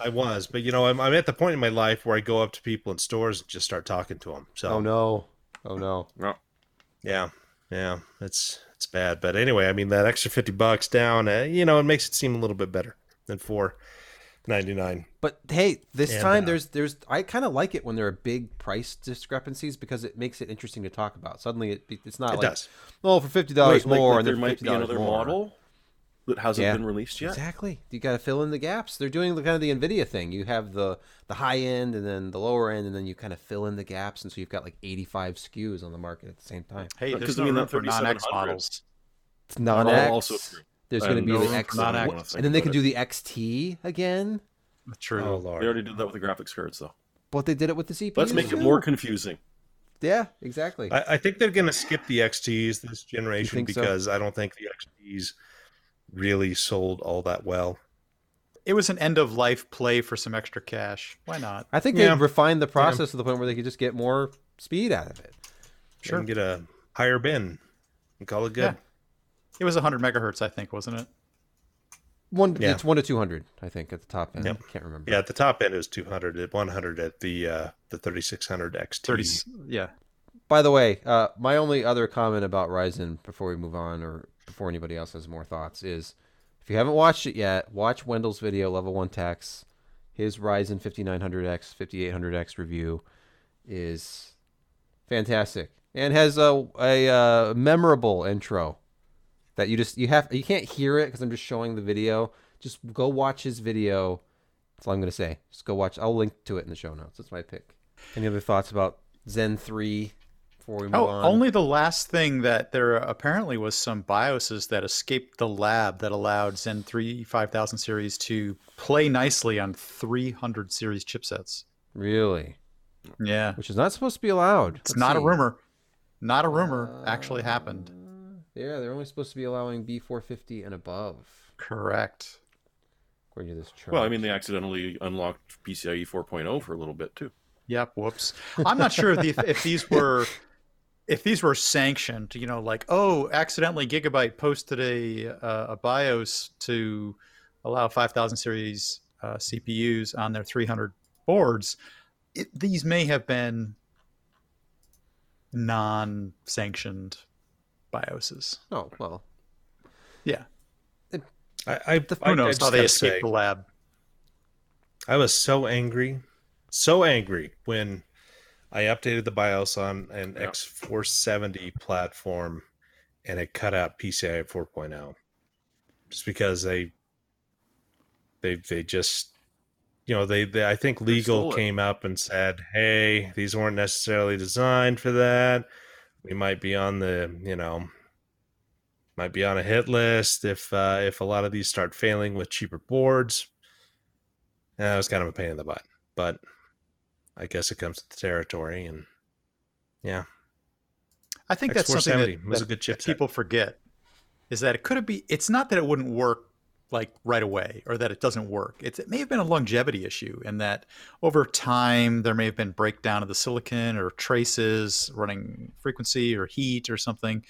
I was, but you know, I'm I'm at the point in my life where I go up to people in stores and just start talking to them. So Oh no, oh no. No. yeah, yeah, it's it's bad. But anyway, I mean that extra 50 bucks down, uh, you know, it makes it seem a little bit better than 499. But hey, this And, time uh, there's there's I kind of like it when there are big price discrepancies because it makes it interesting to talk about. Suddenly it it's not It like does. oh for fifty dollars Wait, like- more like and there might fifty be another more. model that hasn't Yeah. been released yet. Exactly. You got to fill in the gaps. They're doing the kind of the Nvidia thing. You have the the high end and then the lower end, and then you kind of fill in the gaps, and so you've got like 85 SKUs on the market at the same time. Hey, there's 'cause, I no mean, room that for non-X models. It's non-X. I'll also agree. There's going to be no the X, for non-X. and wanna then they can about do the XT again. True. Oh They already did that with the graphics cards, though. But they did it with the CPU. Let's make it more confusing. Yeah, exactly. I, I think they're going to skip the XTs this generation think so? because I don't think the XTs really sold all that well. It was an end of life play for some extra cash. Why not? I think Yeah. they refined the process to the point where they could just get more speed out of it. Sure. And get a higher bin and call it good. Yeah. It was 100 megahertz, I think, wasn't it? One, Yeah. it's one to 200, I think, at the top end. Yep. Can't remember. Yeah, at the top end it was 200 at 100 at the uh the 3600 XT. 30. Yeah. By the way, uh, my only other comment about Ryzen before we move on, or before anybody else has more thoughts, is if you haven't watched it yet, watch Wendell's video, Level One Techs. His Ryzen 5900X, 5800X review is fantastic and has a a uh, memorable intro that you just you have you can't hear it because I'm just showing the video. Just go watch his video. That's all I'm gonna say. Just go watch. I'll link to it in the show notes. That's my pick. Any other thoughts about Zen three before we move Oh, on? only the last thing that there apparently was some BIOSes that escaped the lab that allowed Zen 3 5000 series to play nicely on 300 series chipsets. really, Yeah. which is not supposed to be allowed. It's Let's not a rumor. Not a rumor. Uh, actually happened. Yeah, they're only supposed to be allowing B450 and above, Correct. according to this chart. Well, I mean, they accidentally unlocked PCIe 4.0 for a little bit too. Yep. Whoops. I'm not sure if, the, if these were if these were sanctioned. You know, like oh, accidentally Gigabyte posted a uh, a BIOS to allow 5000 series uh, CPUs on their 300 boards. It, these may have been non-sanctioned BIOSes. oh well, Yeah. I, I, Who I, I knows just how they escaped say, the lab? I was so angry, so angry when I updated the BIOS on an Yeah. X470 platform and it cut out PCI 4.0 just because they they they just you know they, they I think legal came up and said, "Hey, these weren't necessarily designed for that. We might be on the, you know, might be on a hit list if uh, if a lot of these start failing with cheaper boards." And that was kind of a pain in the butt, but I guess it comes with the territory, and yeah, I think that's something that, was that- a good chipset. people forget is that it could have be. It's not that it wouldn't work like right away or that it doesn't work. It's, it may have been a longevity issue and that over time there may have been breakdown of the silicon or traces running frequency or heat or something.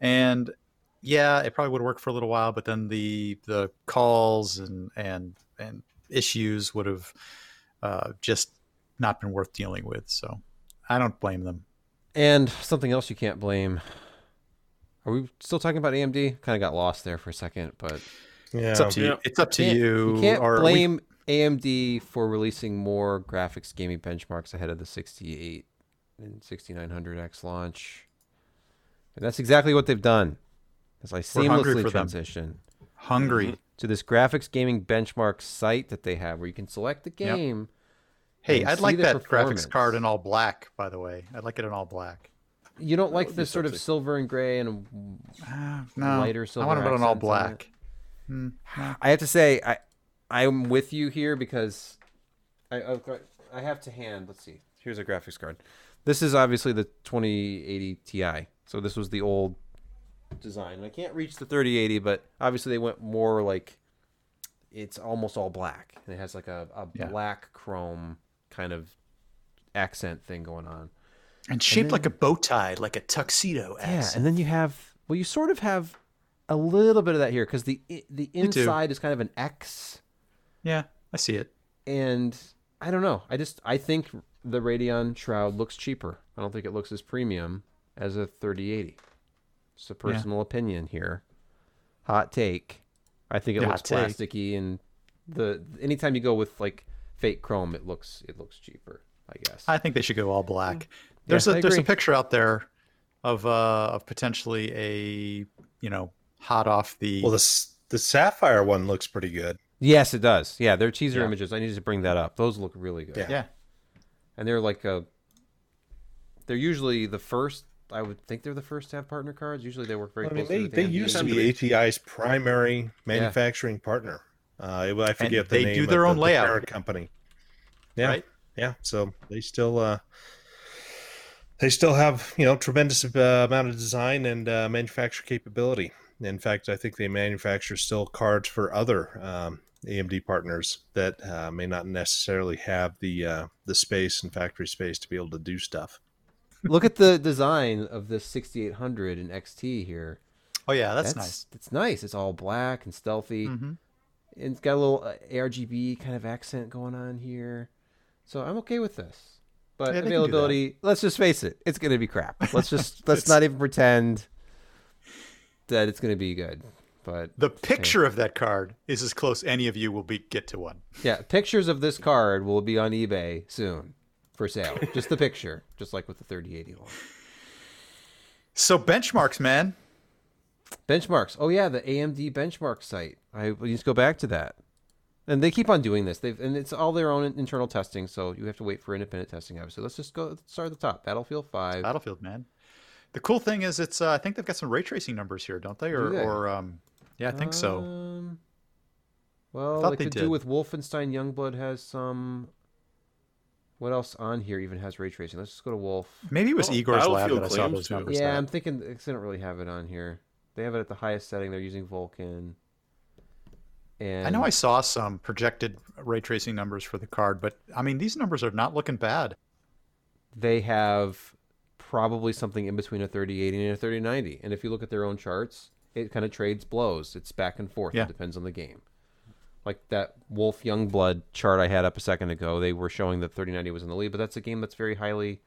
And yeah, it probably would work for a little while, but then the the calls and and and issues would have uh, just not been worth dealing with. So I don't blame them. and something else you can't blame. Are we still talking about AMD? Kind of got lost there for a second, but yeah, It's up to you. Yeah. It's up to you. You can't or we- blame AMD for releasing more graphics gaming benchmarks ahead of the 68 and 6900X launch. And that's exactly what they've done. As I We're hungry seamlessly for them. transition. Hungry. to this graphics gaming benchmark site that they have where you can select the Yep. Game. Hey, I'd like that graphics card in all black, by the way. I'd like it in all black. You don't like the be sort of silver and gray and Ah, no, Lighter silver. I silver want it in all accents on black. I have to say I I'm with you here because I I've got- I have to hand. Let's see. Here's a graphics card. This is obviously the 2080 Ti. So this was the old design. I can't reach the 3080, but obviously they went more like it's almost all black and it has like a, a Yeah. black chrome kind of accent thing going on. And shaped then- like a bow tie, like a tuxedo. Yeah, and then you have well, you sort of have a little bit of that here because the the inside is kind of an X, yeah, I see it. and I don't know. I just I think the Radeon Shroud looks cheaper. I don't think it looks as premium as a 3080. It's a personal opinion here. Hot take. I think it Yeah, looks take. plasticky, and the anytime you go with like fake chrome, it looks it looks cheaper. I guess. I think they should go all black. There's Mm. Yeah, a I there's a picture out there of uh of potentially a you know hot off the Well, the the sapphire one looks pretty good. yes, it does. Yeah, they're teaser Yeah. images. I need to bring that up. Those look really good. Yeah. yeah and they're like a they're usually the first i would think they're the first to have partner cards usually they work very I mean, closely they, with they used to be ATI's primary manufacturing partner. Uh, I forget the they name. do their the- own the layout. parent company. Yeah, right. yeah. So they still uh, they still have you know tremendous uh, amount of design and uh, manufacture capability. In fact, I think they manufacture still cards for other um, AMD partners that uh, may not necessarily have the uh, the space and factory space to be able to do stuff. look at the design of this 6800 in xt here Oh yeah, that's, nice. it's nice it's all black and stealthy hmm and it's got a little uh, argb kind of accent going on here so i'm okay with this but Yeah, they can do availability let's just face it it's gonna be crap let's just let's not even pretend that it's gonna be good but The picture of that card is as close any of you will be get to one. Yeah, pictures of this card will be on eBay soon for sale. Just the picture, just like with the 3080 one. So benchmarks, man. Benchmarks. Oh yeah, the AMD benchmark site. I we need to go back to that. And they keep on doing this. They've and it's all their own internal testing, so you have to wait for independent testing. Obviously, let's just go let's start at the top. Battlefield Five. Battlefield, man. The cool thing is, it's uh, I think they've got some ray tracing numbers here, don't they? Or, they? or um, yeah, I think so. Um, well, Thought it they could did. do with Wolfenstein Youngblood has some. What else on here even has ray tracing? Let's just go to Wolf. Maybe it was Well, Igor's lab that I saw those numbers. Yeah, at. I'm thinking they don't really have it on here. They have it at the highest setting. They're using Vulkan. And I know I saw some projected ray tracing numbers for the card, but I mean these numbers are not looking bad. they have probably something in between a 3080 and a 3090. And if you look at their own charts, it kind of trades blows. It's back and forth. Yeah. It depends on the game. Like that Wolf Youngblood chart I had up a second ago, they were showing that 3090 was in the lead, but that's a game that's very highly.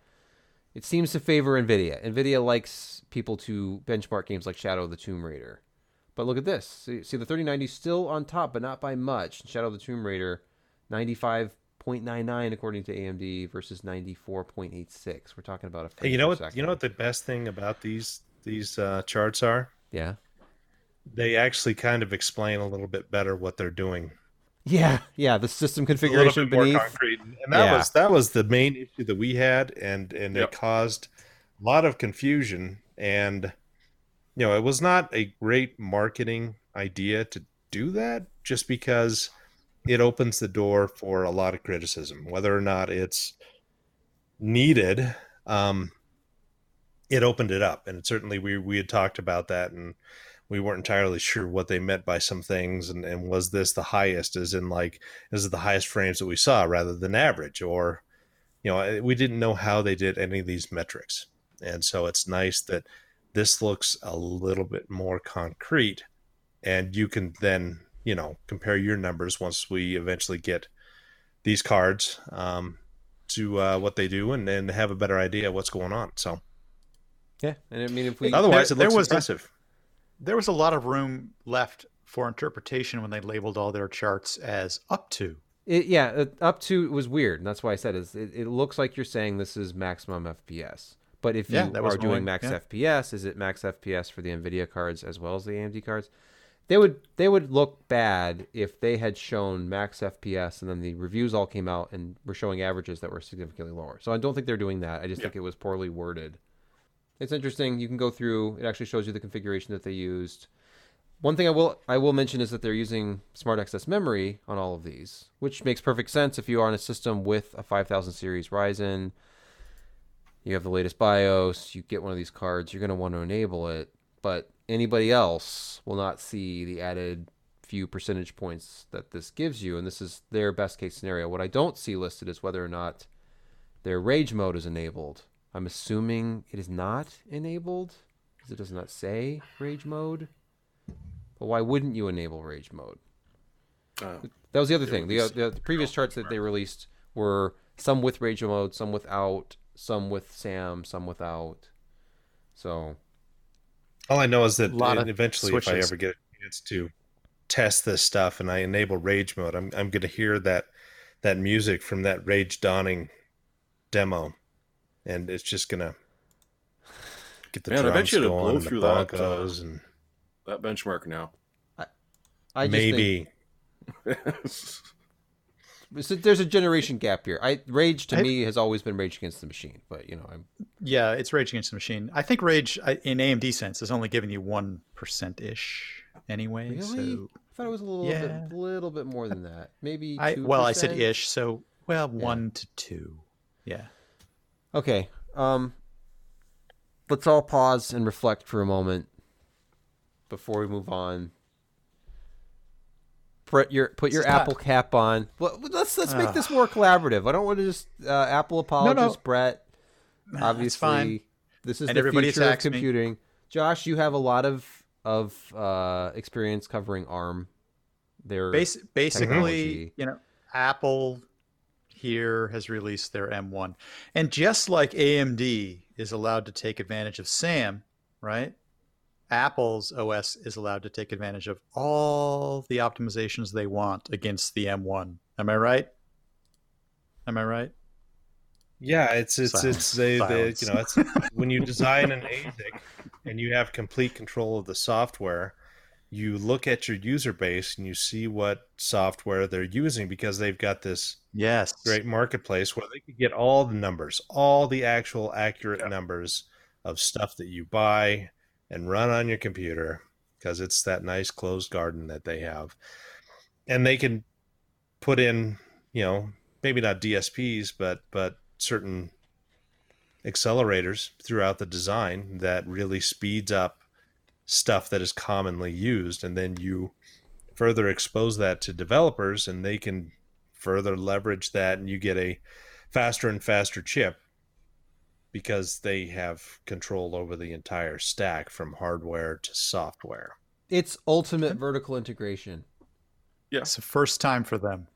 It seems to favor Nvidia. Nvidia likes people to benchmark games like Shadow of the Tomb Raider. But look at this. See, see the 3090 is still on top, but not by much. Shadow of the Tomb Raider, 95.99 according to AMD versus 94.86. We're talking about a. Hey, you know what? second. You know what the best thing about these these uh, charts are? Yeah. They actually kind of explain a little bit better what they're doing. Yeah, yeah. The system a configuration more beneath. concrete. And that Yeah. was that was the main issue that we had, and and Yep. it caused a lot of confusion. And you know, it was not a great marketing idea to do that, just because it opens the door for a lot of criticism, whether or not it's needed. Um, it opened it up, and certainly we we had talked about that, and we weren't entirely sure what they meant by some things, and, and was this the highest, as in like is the highest frames that we saw rather than average or you know we didn't know how they did any of these metrics and so it's nice that this looks a little bit more concrete and you can then you know compare your numbers once we eventually get these cards um, to uh, what they do and then have a better idea of what's going on so Yeah, and I mean, if we otherwise there- it looks there was a- impressive There was a lot of room left for interpretation when they labeled all their charts as up to. It, yeah, up to was weird, and that's why I said is it, it looks like you're saying this is maximum FPS. But if you Yeah, was are doing max yeah. FPS, is it max FPS for the Nvidia cards as well as the AMD cards? they would they would look bad if they had shown max FPS and then the reviews all came out and were showing averages that were significantly lower. So I don't think they're doing that. I just think it was poorly worded. It's interesting. You can go through. It actually shows you the configuration that they used. One thing I will I will mention is that they're using Smart Access memory on all of these, which makes perfect sense if you are on a system with a 5000 series Ryzen. You have the latest BIOS. You get one of these cards. You're going to want to enable it, but anybody else will not see the added few percentage points that this gives you, and this is their best case scenario. What I don't see listed is whether or not their rage mode is enabled. I'm assuming it is not enabled because it does not say rage mode. But why wouldn't you enable rage mode? Uh, That was the other thing. The, uh, the, the previous charts that they released were some with rage mode, some without, some with SAM, some without. So All I know is that Lot eventually, if I ever get a chance to test this stuff and I enable rage mode, I'm I'm going to hear that that music from that Rage Dawning demo, and it's just going to get the Man, I bet you it'd going blow and the through that, uh, and that benchmark now. I just think maybe so there's a generation gap here. I rage to I- me has always been rage against the machine, but you know I'm Yeah, it's Rage Against the Machine. I think Rage, I- in AMD sense, is only giving you one percent ish anyway. really. So I thought it was a little Yeah. bit, little bit more than that. Maybe. I well, I said ish. So well, one to two. Yeah. Okay. Um, let's all pause and reflect for a moment before we move on. Put your put your is not- Apple cap on. Well, let's let's make this more collaborative. I don't want to just uh, Apple apologist Brett. Obviously, this is And the everybody future of attacks me. computing. Josh, you have a lot of of uh, experience covering ARM. Their Bas- basically, technology. you know, Apple here has released their M1, and just like AMD is allowed to take advantage of SAM, right? Apple's OS is allowed to take advantage of all the optimizations they want against the M1. Am I right? Am I right? yeah, it's it's Silence. it's they, they you know it's when you design an ASIC and you have complete control of the software. You look at your user base and you see what software they're using because they've got this Yes. great marketplace where they could get all the numbers, all the actual accurate numbers of stuff that you buy and run on your computer because it's that nice closed garden that they have. And they can put in, you know, maybe not DSPs, but but certain accelerators throughout the design that really speeds up stuff that is commonly used and then you further expose that to developers and they can further leverage that and you get a faster and faster chip because they have control over the entire stack from hardware to software. it's ultimate vertical integration. It's the first time for them.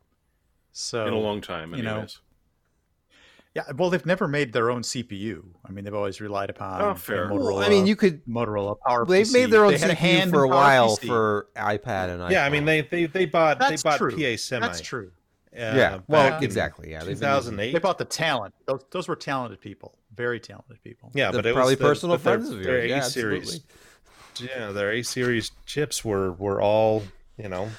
So in a long time, you know. Yeah, well, they've never made their own CPU. I mean, they've always relied upon Oh, fair. Motorola. Well, I mean, you could Motorola Power. They've PC. made their own They had a CPU hand for a while PC. for iPad and iPhone. Yeah, I mean they they, they bought That's they bought true. PA Semi. That's true. Uh, yeah. Well, exactly. Yeah, they've been 2008. They bought the talent. Those, those were talented people. Very talented people. yeah, using- but it probably was the, personal but their- friends of their yours. Yeah, A series. absolutely. Yeah, their A series chips were were all you know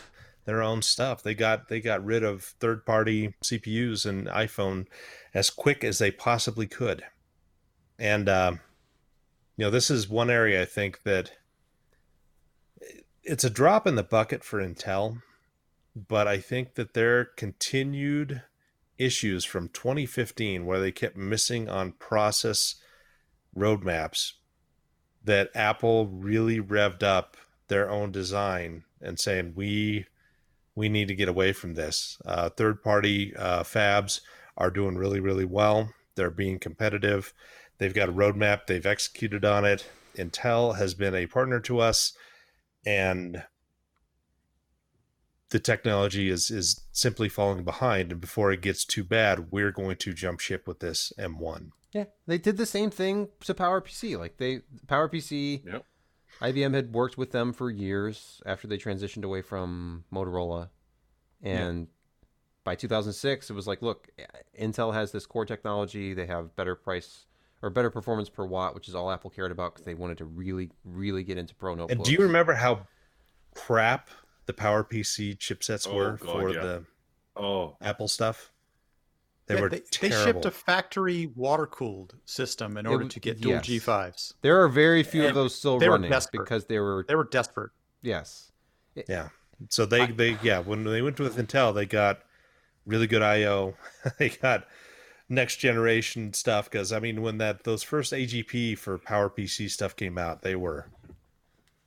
their own stuff. They got they got rid of third party CPUs and iPhone as quick as they possibly could, and um, you know this is one area I think that it's a drop in the bucket for Intel, but I think that their continued issues from 2015 where they kept missing on process roadmaps that Apple really revved up their own design and saying we we need to get away from this. Uh, third party uh, fabs are doing really really well. They're being competitive. They've got a roadmap. They've executed on it. Intel has been a partner to us, and the technology is is simply falling behind. And before it gets too bad, we're going to jump ship with this M1. Yeah, they did the same thing to PowerPC. Like they PowerPC, Yep. IBM had worked with them for years after they transitioned away from Motorola, and by 2006, it was like, look, Intel has this core technology. They have better price or better performance per watt, which is all Apple cared about because they wanted to really, really get into pro notebooks. And do you remember how crap the power pc chipsets Oh, were God, for yeah. the Oh, Apple stuff. They Yeah, were they, they shipped a factory water cooled system in order w- to get dual yes. G5s. There are very few of those still they were running desperate. because they were They were desperate. yes. Yeah. So they they yeah when they went with Intel they got really good I/O. they got next generation stuff because I mean when that those first AGP for PowerPC stuff came out they were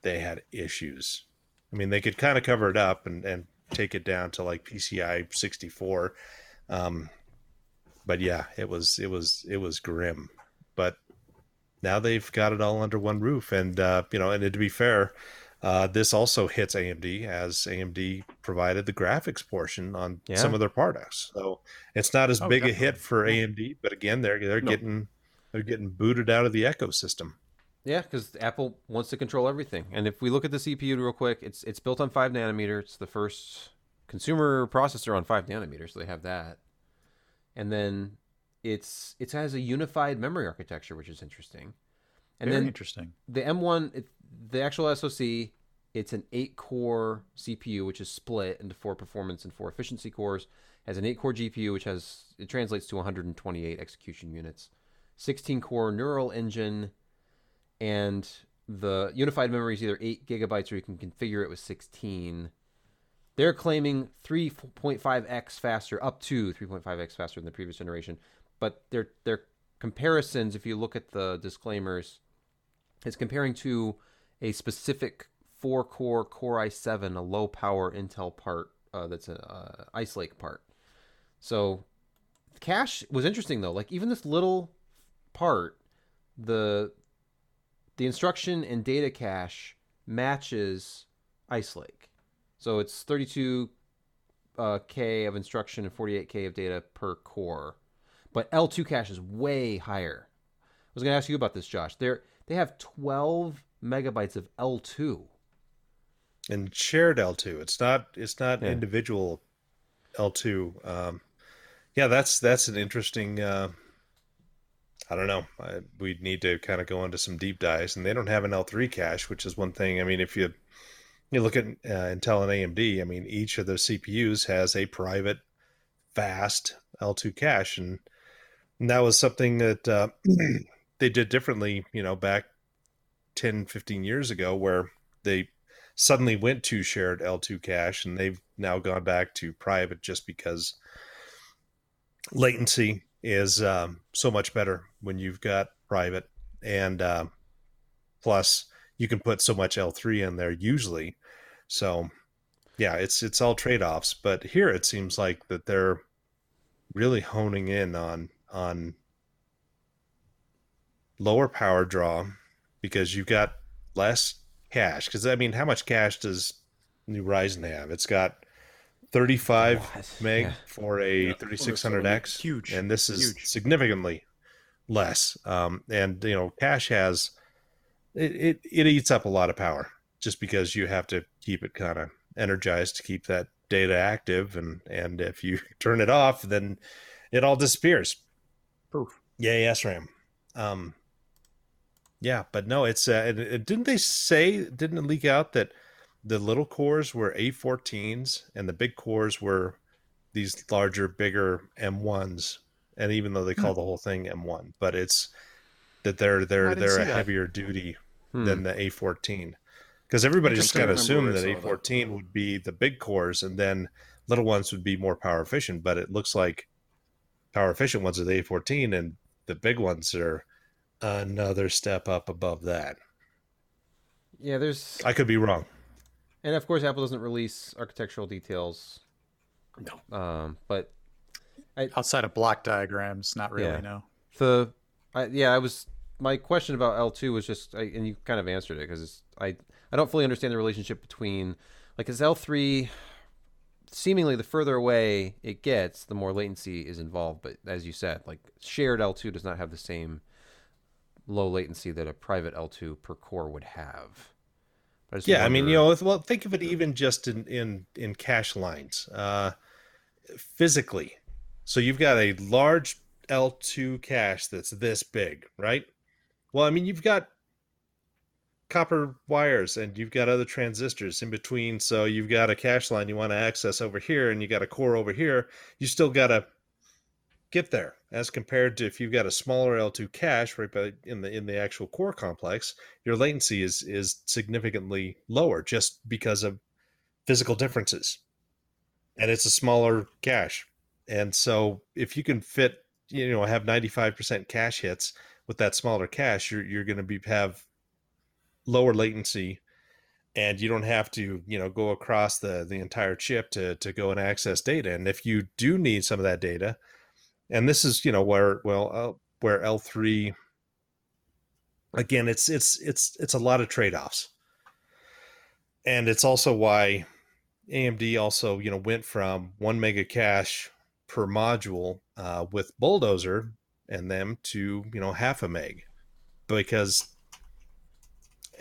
they had issues. I mean they could kind of cover it up and and take it down to like PCI 64. Um, but yeah, it was it was it was grim. But now they've got it all under one roof, and uh, you know, and to be fair, uh, this also hits AMD as AMD provided the graphics portion on Yeah. some of their products. So it's not as Oh, big a hit for AMD, but again, they're they're No. getting they're getting booted out of the ecosystem. Yeah, because Apple wants to control everything. And if we look at the CPU real quick, it's it's built on five nanometer. It's the first consumer processor on five nanometers, so they have that. And then it's it has a unified memory architecture, which is interesting. And Very then interesting. the M1, it, the actual SoC, it's an eight-core CPU, which is split into four performance and four efficiency cores. Has an eight-core GPU, which has it translates to 128 execution units, 16-core neural engine, and the unified memory is either eight gigabytes or you can configure it with 16. They're claiming 3.5x faster, up to 3.5x faster than the previous generation, but their their comparisons, if you look at the disclaimers, it's comparing to a specific four core Core i7, a low power Intel part uh, that's a uh, Ice Lake part. So cache was interesting though. Like even this little part, the the instruction and data cache matches Ice Lake. So it's 32 uh, k of instruction and 48k of data per core. But L2 cache is way higher. I was going to ask you about this, Josh. They're they have 12 megabytes of L2. and shared L2. It's not it's not Yeah. individual L2. Um, yeah, that's that's an interesting. Uh, I don't know. I, we'd need to kind of go into some deep dives, and they don't have an L3 cache, which is one thing. I mean, if you you look at uh, Intel and AMD, I mean, each of their CPUs has a private, fast L2 cache, and, and that was something that uh, they did differently. You know, back 10, 15 years ago, where they suddenly went to shared L2 cache and they've now gone back to private just because latency is um, so much better when you've got private and uh, plus you can put so much L3 in there usually. So yeah, it's it's all trade-offs, but here it seems like that they're really honing in on on lower power draw because you've got less cache Because I mean, how much cache does New Ryzen have? It's got 35 What? meg Yeah. for a Yeah, 3600X, Huge. and this is Huge. significantly less. Um, and you know, cache has it, it it eats up a lot of power just because you have to keep it kind of energized to keep that data active, and and if you turn it off, then it all disappears. Poof. yes, Ram. Um, yeah, but no, it's uh, it, it- didn't they say didn't it leak out that the little cores were A14s and the big cores were these larger, bigger M1s, and even though they call the whole thing M1, but it's that they're they're they're a that. heavier duty Hmm. than the A14 because everybody just Interesting. kind I of assumed that I saw that. A14 would be the big cores and then little ones would be more power efficient, but it looks like power efficient ones are the A14 and the big ones are another step up above that. Yeah, there's I could be wrong. And of course Apple doesn't release architectural details. No. Um, but Outside of block diagrams, not really. Yeah. No. the I, yeah, I was my question about L2 was just I, and you kind of answered it because I I don't fully understand the relationship between like is L3 seemingly the further away it gets, the more latency is involved. But as you said, like shared L2 does not have the same low latency that a private L2 per core would have. Just Yeah, I mean, you know, if- well, think of it even just in in in cache lines, uh, physically. So you've got a large L2 cache that's this big, right? Well, I mean, you've got copper wires and you've got other transistors in between. So you've got a cache line you want to access over here and you got a core over here. You still got to get there as compared to if you've got a smaller L2 cache right by, in the in the actual core complex, your latency is is significantly lower just because of physical differences. And it's a smaller cache. And so if you can fit, you know, have 95% cache hits with that smaller cache, you're you're going to be have lower latency and you don't have to you know go across the the entire chip to to go and access data and if you do need some of that data and this is you know where well uh, where l3 again it's it's it's it's a lot of trade-offs and it's also why amd also you know went from one mega cache per module uh, with bulldozer and them to you know half a meg because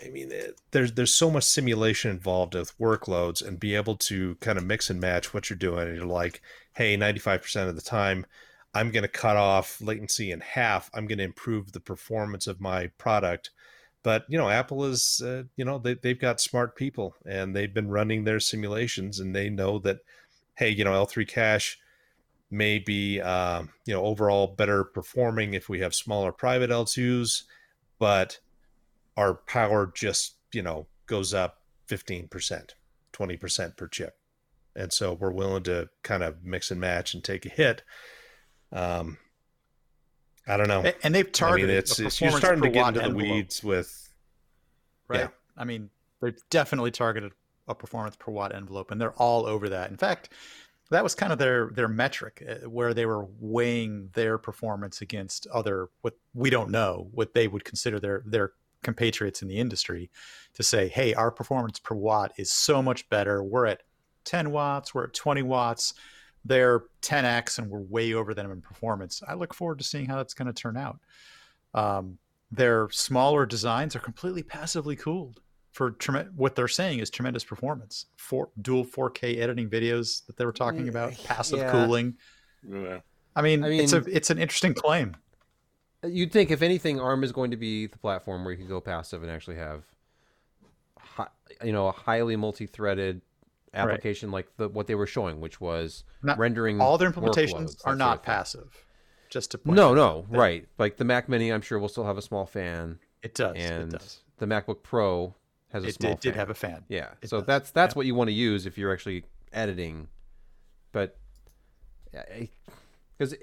I mean, it, there's there's so much simulation involved with workloads, and be able to kind of mix and match what you're doing. And you're like, hey, 95% of the time, I'm going to cut off latency in half. I'm going to improve the performance of my product. But you know, Apple is, uh, you know, they they've got smart people, and they've been running their simulations, and they know that, hey, you know, L3 cache may be, uh, you know, overall better performing if we have smaller private L2s, but our power just you know goes up 15% 20% per chip and so we're willing to kind of mix and match and take a hit um i don't know And they've targeted. i mean it's, it's you're starting to get into the weeds with right? yeah. I mean, they've definitely targeted a performance per watt envelope, and they're all over that. In fact, that was kind of their their metric uh, where they were weighing their performance against other what we don't know what they would consider their their compatriots in the industry to say hey our performance per watt is so much better we're at 10 watts we're at 20 watts they're 10x and we're way over them in performance i look forward to seeing how that's going to turn out um, their smaller designs are completely passively cooled for trem- what they're saying is tremendous performance for dual 4k editing videos that they were talking about passive Yeah. cooling Yeah. I mean, I mean, it's a it's an interesting claim. You'd think, if anything, ARM is going to be the platform where you can go passive and actually have, hi, you know, a highly multi-threaded application like the what they were showing, which was Not- rendering All their implementations are sort not of passive. Just to point No, no. That- right. Like the Mac Mini, I'm sure will still have a small fan, It does. and it does. the MacBook Pro has a It, small did, did fan. have a fan. Yeah. It so does, that's that's yeah. what you want to use if you're actually editing. But because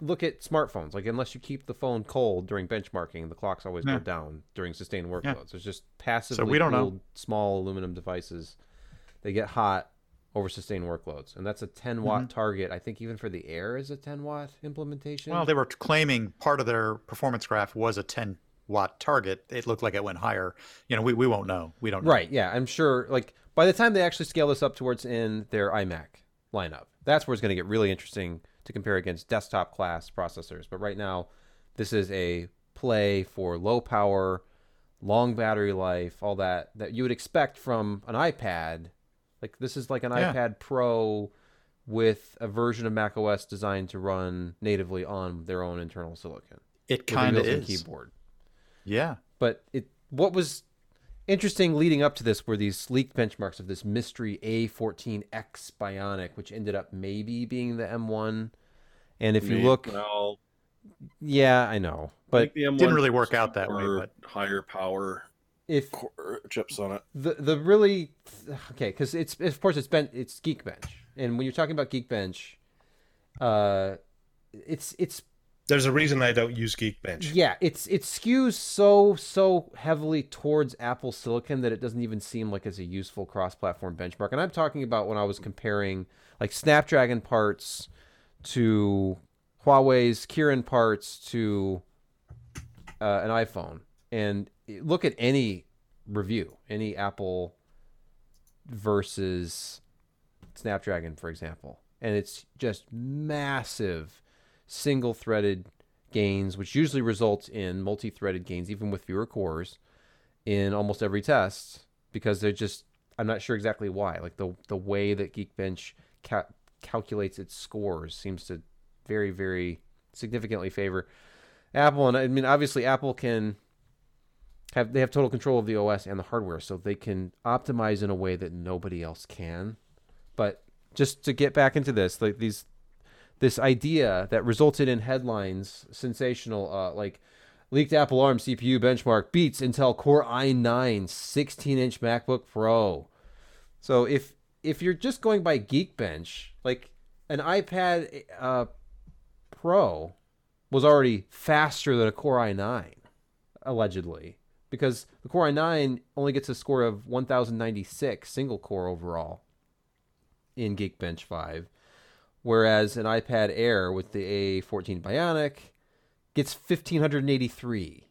look at smartphones, like unless you keep the phone cold during benchmarking, the clocks always Yeah. go down during sustained workloads. It's just passively we don't know. cooled small aluminum devices. They get hot over sustained workloads, and that's a 10 watt Mm-hmm. target. I think even for the Air is a 10 watt implementation. Well, they were claiming part of their performance graph was a 10 watt target. It looked like it went higher. You know, we, we won't know. We don't know. Right. Yeah. I'm sure. Like by the time they actually scale this up towards in their iMac lineup, that's where it's going to get really interesting to compare against desktop class processors. But right now, this is a play for low power, long battery life, all that that you would expect from an iPad. Like this is like an Yeah. iPad Pro with a version of macOS designed to run natively on their own internal silicon It kind of built-in is. keyboard Yeah. but it what was interesting leading up to this were these leaked benchmarks of this mystery A14X Bionic, which ended up maybe being the M1. And if you look, well, yeah, I know, but think the M1 didn't really work out that way, but- higher power if core chips on it. the the really okay, because it's of course it's been it's Geekbench, and when you're talking about Geekbench, uh, it's it's there's a reason i don't use geekbench Yeah, it's it skews so so heavily towards Apple Silicon that it doesn't even seem like it's a useful cross-platform benchmark. And I'm talking about when I was comparing like Snapdragon parts to Huawei's Kirin parts to uh, an iPhone, and look at any review, any Apple versus Snapdragon, for example, and it's just massive single-threaded gains, which usually results in multi-threaded gains, even with fewer cores, in almost every test, because they're just I'm not sure exactly why. Like the the way that Geekbench ca- calculates its scores seems to very very significantly favor Apple, and I mean obviously Apple can have they have total control of the OS and the hardware, so they can optimize in a way that nobody else can. But just to get back into this, like these this idea that resulted in headlines sensational uh, like leaked Apple ARM CPU benchmark beats Intel Core i9 16-inch MacBook Pro. So if if you're just going by Geekbench, like an iPad uh, Pro was already faster than a Core i9 allegedly because the Core i9 only gets a score of 1096 single core overall in Geekbench 5 whereas an iPad Air with the A14 Bionic gets 1583.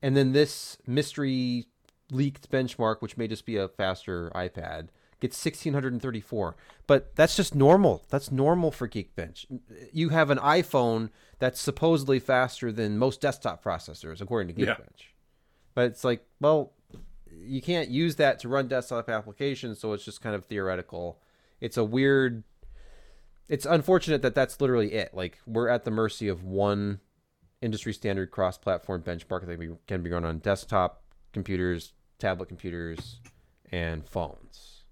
And then this mystery leaked benchmark, which may just be a faster iPad, gets 1634. But that's just normal. That's normal for Geekbench. You have an iPhone that's supposedly faster than most desktop processors, according to Geekbench. Yeah. But it's like, well, you can't use that to run desktop applications, so it's just kind of theoretical. It's a weird it's unfortunate that that's literally it. Like we're at the mercy of one industry standard cross-platform benchmark that can be run on desktop computers, tablet computers, and phones,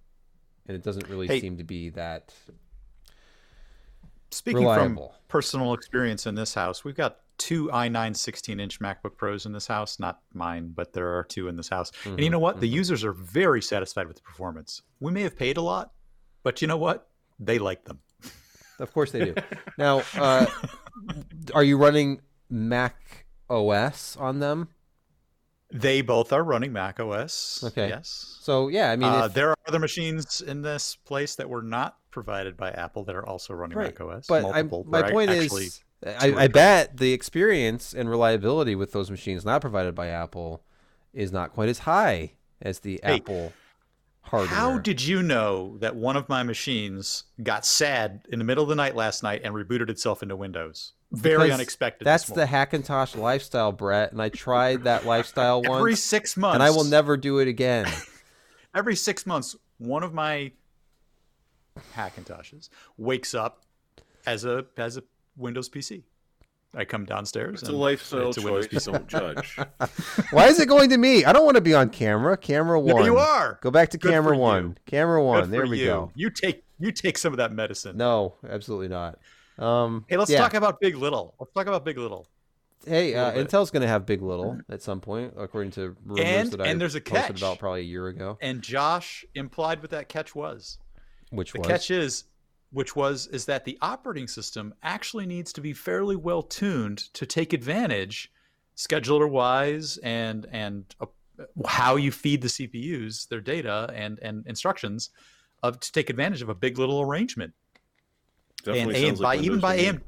and it doesn't really hey, seem to be that. Speaking reliable. from personal experience in this house, we've got two i9 16-inch MacBook Pros in this house. Not mine, but there are two in this house. Mm-hmm, and you mm-hmm, know what? Mm-hmm. The users are very satisfied with the performance. We may have paid a lot, but you know what? They like them. Of course they do. now, uh, are you running Mac OS on them? They both are running Mac OS. Okay. Yes. So yeah, I mean, uh, if... there are other machines in this place that were not provided by Apple that are also running right. Mac OS. But my point is, I, I bet the experience and reliability with those machines not provided by Apple is not quite as high as the hey, Apple hardware. How did you know that one of my machines got sad in the middle of the night last night and rebooted itself into Windows? Very because unexpected. That's the Hackintosh lifestyle, Brett. And I tried that lifestyle once. Every six months. And I will never do it again. Every six months, one of my Hackintoshes wakes up as a as a Windows PC. I come downstairs. It's a lifestyle it's a choice. Don't judge. Why is it going to me? I don't want to be on camera. Camera one. There you are. Go back to Good camera one. You. Camera one. there we you. go. You take you take some of that medicine. No, absolutely not. Um, hey, let's yeah. talk about Big Little. Let's talk about Big Little. Hey, uh, Intel's going to have Big Little at some point, according to rumors and, that I and there's a posted catch. about probably a year ago. And Josh implied what that catch was. Which the was? catch is which was is that the operating system actually needs to be fairly well tuned to take advantage scheduler wise and and uh, how you feed the CPUs their data and and instructions of to take advantage of a big little arrangement. Definitely and, by even by AM,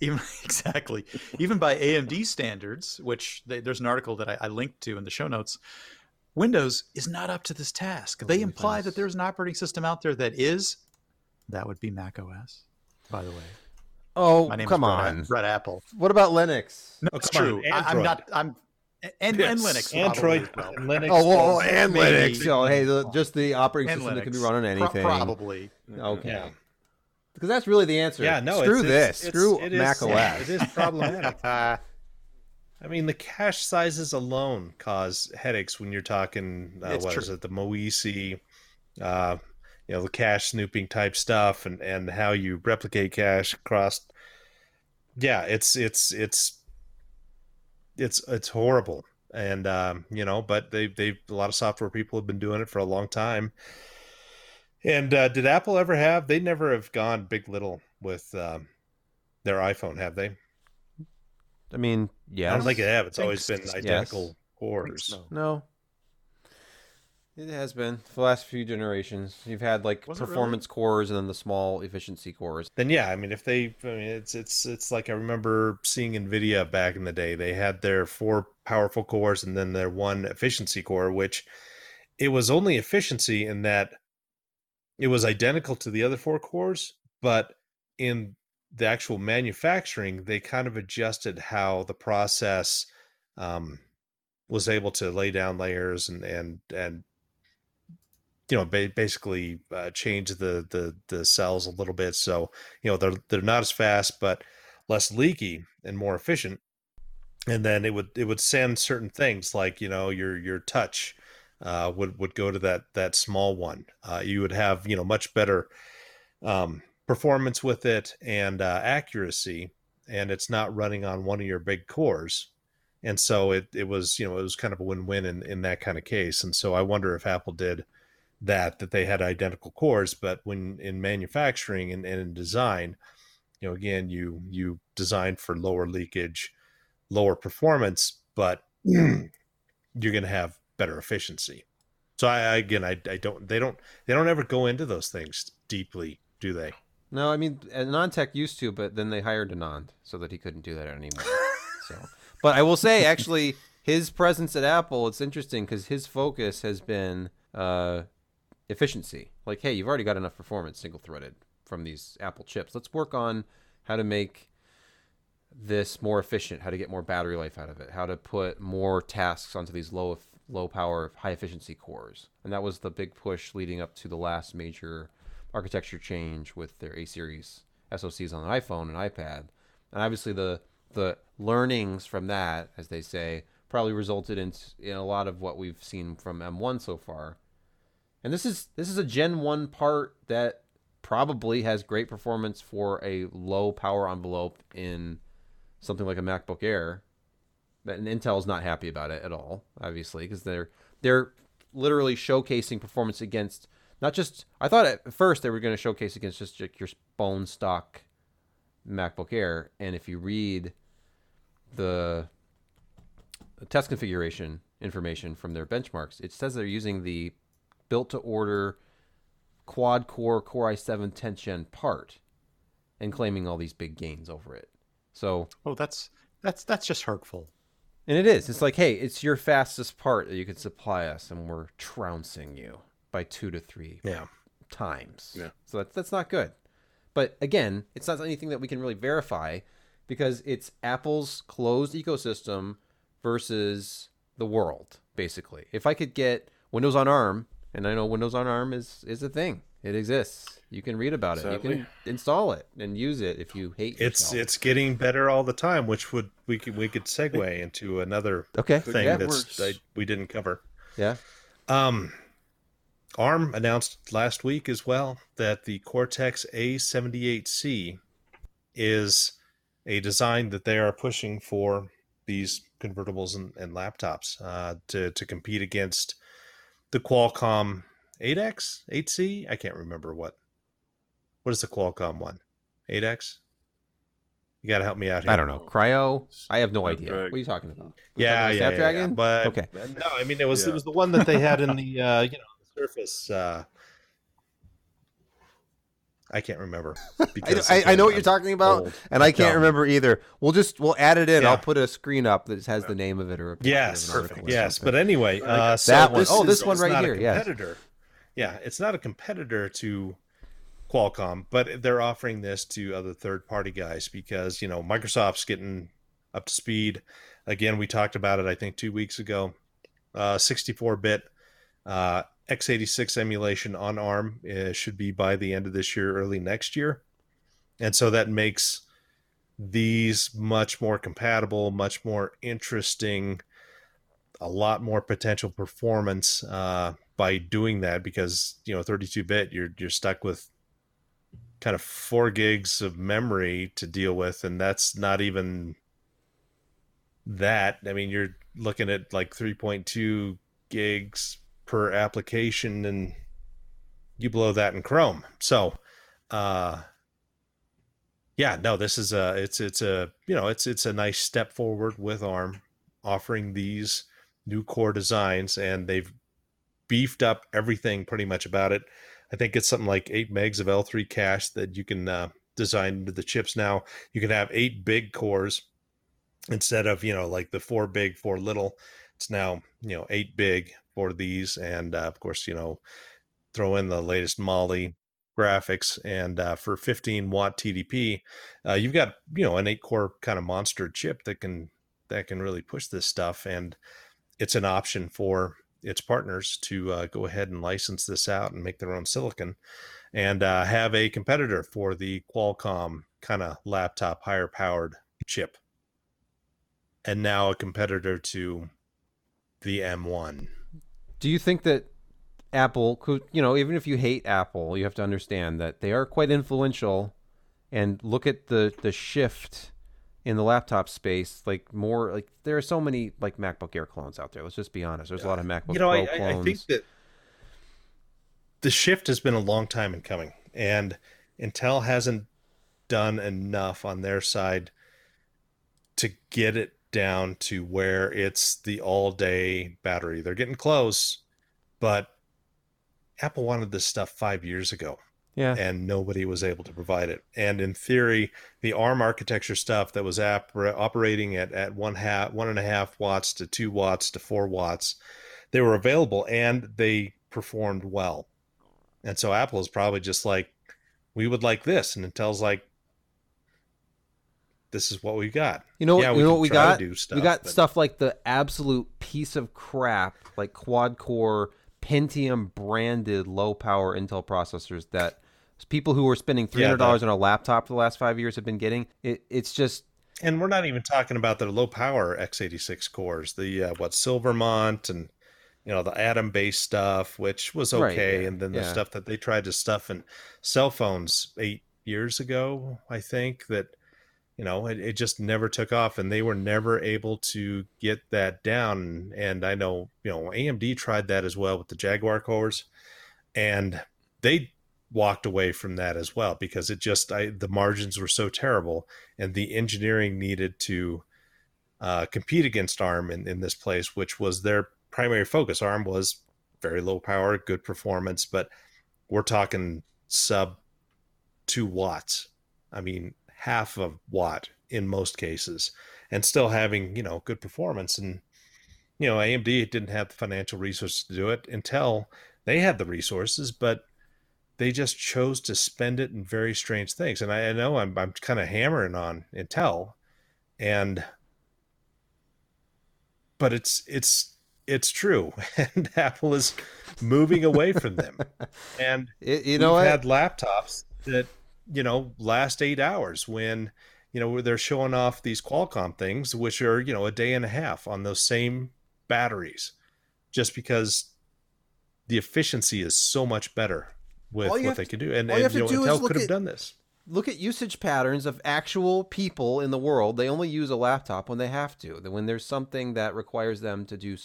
even exactly even by AMD standards, which they, there's an article that I, I, linked to in the show notes. Windows is not up to this task. Oh, they imply that there's an operating system out there that is that would be Mac OS, by the way. Oh, My name come is on, Brett Apple. What about Linux? No, it's true. On, I, am not. I'm and, yes. and Linux. Android, well. Linux. Oh, well, and Maybe. Linux. So, hey, the, just the operating and system Linux. that can be run on anything. Pro- probably. Okay. Yeah. Because that's really the answer. Yeah, no. Screw it's, this. It's, Screw it Mac is, OS. It is problematic. I mean, the cache sizes alone cause headaches when you're talking. Uh, what true. is it? The MOESI, uh, you know the cache snooping type stuff and and how you replicate cache across. Yeah it's it's it's it's it's horrible. And um, you know but they they a lot of software people have been doing it for a long time. And uh, did apple ever have they never have gone big little with um, their iphone have they? I mean yeah i don't think they have. It's always been identical yes. cores. no it has been for the last few generations. You've had like Was performance cores and then the small efficiency cores. Then yeah, I mean if they I mean it's it's it's like I remember seeing Nvidia back in the day. They had their four powerful cores and then their one efficiency core which it was only efficiency in that it was identical to the other four cores, but in the actual manufacturing, they kind of adjusted how the process um, was able to lay down layers and and and you know ba- basically uh, change the the the cells a little bit so you know they're they're not as fast but less leaky and more efficient and then it would it would send certain things like you know your your touch uh, would would go to that that small one. Uh, you would have you know much better um, performance with it and uh, accuracy, and it's not running on one of your big cores. And so it it was you know it was kind of a win win in in that kind of case. And so I wonder if Apple did that that they had identical cores, but when in manufacturing and, and in design, you know again you you design for lower leakage, lower performance, but you're going to have better efficiency. So I again I, I don't they don't they don't ever go into those things deeply, do they? No, I mean AnandTech used to, but then they hired Anand so that he couldn't do that anymore. so, but I will say actually his presence at Apple it's interesting because his focus has been uh, efficiency. Like, hey, you've already got enough performance single threaded from these Apple chips. Let's work on how to make this more efficient, how to get more battery life out of it, how to put more tasks onto these low low power, high efficiency cores. And that was the big push leading up to the last major architecture change with their A series SoCs on the iPhone and iPad. And obviously the the learnings from that, as they say, probably resulted in in a lot of what we've seen from M1 so far. And this is this is a Gen 1 part that probably has great performance for a low power envelope in something like a MacBook Air and Intel's not happy about it at all, obviously, because they're they're literally showcasing performance against not just. I thought at first they were going to showcase against just your bone stock MacBook Air, and if you read the test configuration information from their benchmarks, it says they're using the built to order quad core Core i7 10th gen part and claiming all these big gains over it. So, oh, that's that's that's just hurtful. And it is. It's like, hey, it's your fastest part that you can supply us, and we're trouncing you by two to three yeah. times. Yeah. So that's that's not good. But again, it's not anything that we can really verify because it's Apple's closed ecosystem versus the world, basically. If I could get Windows on ARM, and I know Windows on ARM is is a thing. It exists. You can read about it. Sadly. You can install it and use it if you hate It's yourself. it's getting better all the time, which would we could we could segue into another okay. thing yeah. that's that we didn't cover. yeah. Um, ARM announced last week as well that the Cortex A78C is a design that they are pushing for these convertibles and, and laptops uh, to to compete against the Qualcomm 8X, 8C. I can't remember what. What is the Qualcomm one? 8X. You got to help me out here. I don't know. Kryo? I have no idea. What are you talking about? We're Yeah, talking yeah, about yeah, yeah, Snapdragon? But Okay. no, I mean it was Yeah. it was the one that they had in the uh, you know the Surface. Uh, I can't remember. I, because I, I know what I'm you're talking about, old. and I can't Dumb. remember either. We'll just we'll add it in. Yeah. I'll put a screen up that has the name of it or a Yes, yes. But anyway, uh, so That one- this oh, this is- one right here, yes. Competitor. Yeah, it's not a competitor to Qualcomm, but they're offering this to other third-party guys because you know Microsoft's getting up to speed. Again, we talked about it I think two weeks ago. Uh, 64-bit uh, x86 emulation on ARM uh, should be by the end of this year, early next year, and so that makes these much more compatible, much more interesting, a lot more potential performance uh, by doing that because you know 32-bit you're you're stuck with kind of four gigs of memory to deal with, and that's not even that. I mean, you're looking at like 3.2 gigs per application, and you blow that in Chrome. So, uh, yeah, no, this is a it's it's a you know it's it's a nice step forward with ARM offering these new core designs, and they've beefed up everything pretty much about it. I think it's something like eight megs of L3 cache that you can uh, design into the chips now. You can have eight big cores instead of you know like the four big, four little. It's now you know eight big for these, and uh, of course you know throw in the latest Mali graphics, and uh, for 15 watt TDP, uh, you've got you know an eight core kind of monster chip that can that can really push this stuff, and it's an option for its partners to uh, go ahead and license this out and make their own silicon and uh, have a competitor for the Qualcomm kind of laptop higher powered chip. and now a competitor to the M1. Do you think that Apple could, you know, even if you hate Apple, you have to understand that they are quite influential and look at the the shift in the laptop space like more like there are so many like MacBook Air clones out there. Let's just be honest. There's a lot of MacBook you know, Pro I, clones. I think that the shift has been a long time in coming, and Intel hasn't done enough on their side to get it down to where it's the all-day battery. They're getting close, but Apple wanted this stuff five years ago yeah. and nobody was able to provide it. And in theory, the ARM architecture stuff that was ap- operating at, at one half, one and a half watts to two watts to four watts, they were available and they performed well. And so Apple is probably just like, we would like this, and Intel's like, this is what we got. You know, Yeah, you know what we got? do stuff, we got but- stuff like the absolute piece of crap, like quad core Pentium branded low power Intel processors that people who were spending three Yeah, hundred dollars on a laptop for the last five years have been getting. It, it's just And we're not even talking about the low power x86 cores, the uh, what Silvermont and you know the Atom based stuff, which was Right, okay, yeah, and then the yeah. stuff that they tried to stuff in cell phones eight years ago, I think that you know it, it just never took off, and they were never able to get that down. And I know you know AMD tried that as well with the Jaguar cores, and they walked away from that as well because it just I, the margins were so terrible and the engineering needed to uh, compete against ARM in, in this place, which was their primary focus. ARM was very low power, good performance, but we're talking sub two watts. I mean, half a watt in most cases, and still having you know good performance. And you know, AMD didn't have the financial resources to do it. Intel they had the resources, but they just chose to spend it in very strange things. And I, I know I'm I'm kind of hammering on Intel, and but it's it's it's true, and Apple is moving away from them. And you know we've had laptops that you know last eight hours when you know they're showing off these Qualcomm things, which are you know a day and a half on those same batteries, just because the efficiency is so much better with what they to- can do. And, and you know, Intel could have at- done this. look at usage patterns of actual people in the world. They only use a laptop when they have to. When there's something that requires them to do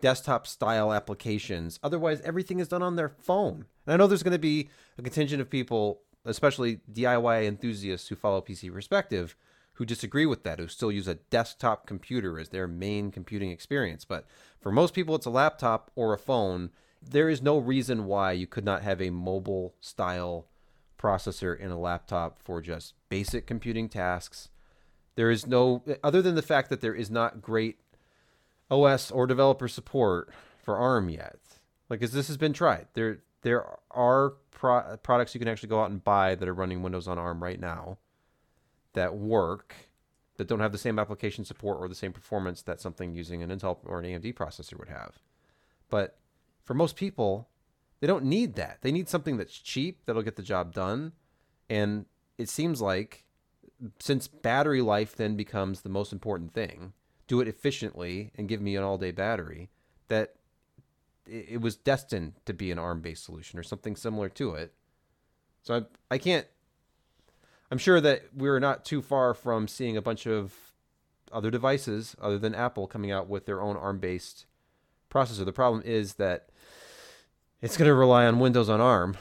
desktop style applications. Otherwise, everything is done on their phone. And I know there's going to be a contingent of people, especially DIY enthusiasts who follow PC Perspective, who disagree with that, who still use a desktop computer as their main computing experience. But for most people, it's a laptop or a phone. There is no reason why you could not have a mobile style processor in a laptop for just basic computing tasks. There is no, other than the fact that there is not great OS or developer support for ARM yet. Like, as this has been tried, there there are pro- products you can actually go out and buy that are running Windows on ARM right now that work that don't have the same application support or the same performance that something using an Intel or an AMD processor would have. But for most people, they don't need that. They need something that's cheap that'll get the job done. And it seems like since battery life then becomes the most important thing, do it efficiently and give me an all day battery, that it it was destined to be an ARM based solution or something similar to it. So I, I can't, I'm sure that we're not too far from seeing a bunch of other devices other than Apple coming out with their own ARM based processor. The problem is that it's going to rely on Windows on ARM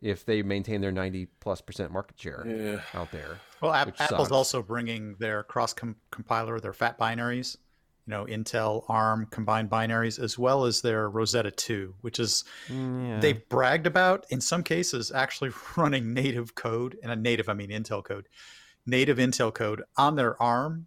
if they maintain their 90 plus percent market share Yeah. out there. Well, App- Apple's sucks. also bringing their cross compiler, their fat binaries, you know, Intel ARM combined binaries, as well as their Rosetta 2, which is mm, Yeah. they've bragged about in some cases actually running native code, and a native I mean Intel code, native Intel code on their ARM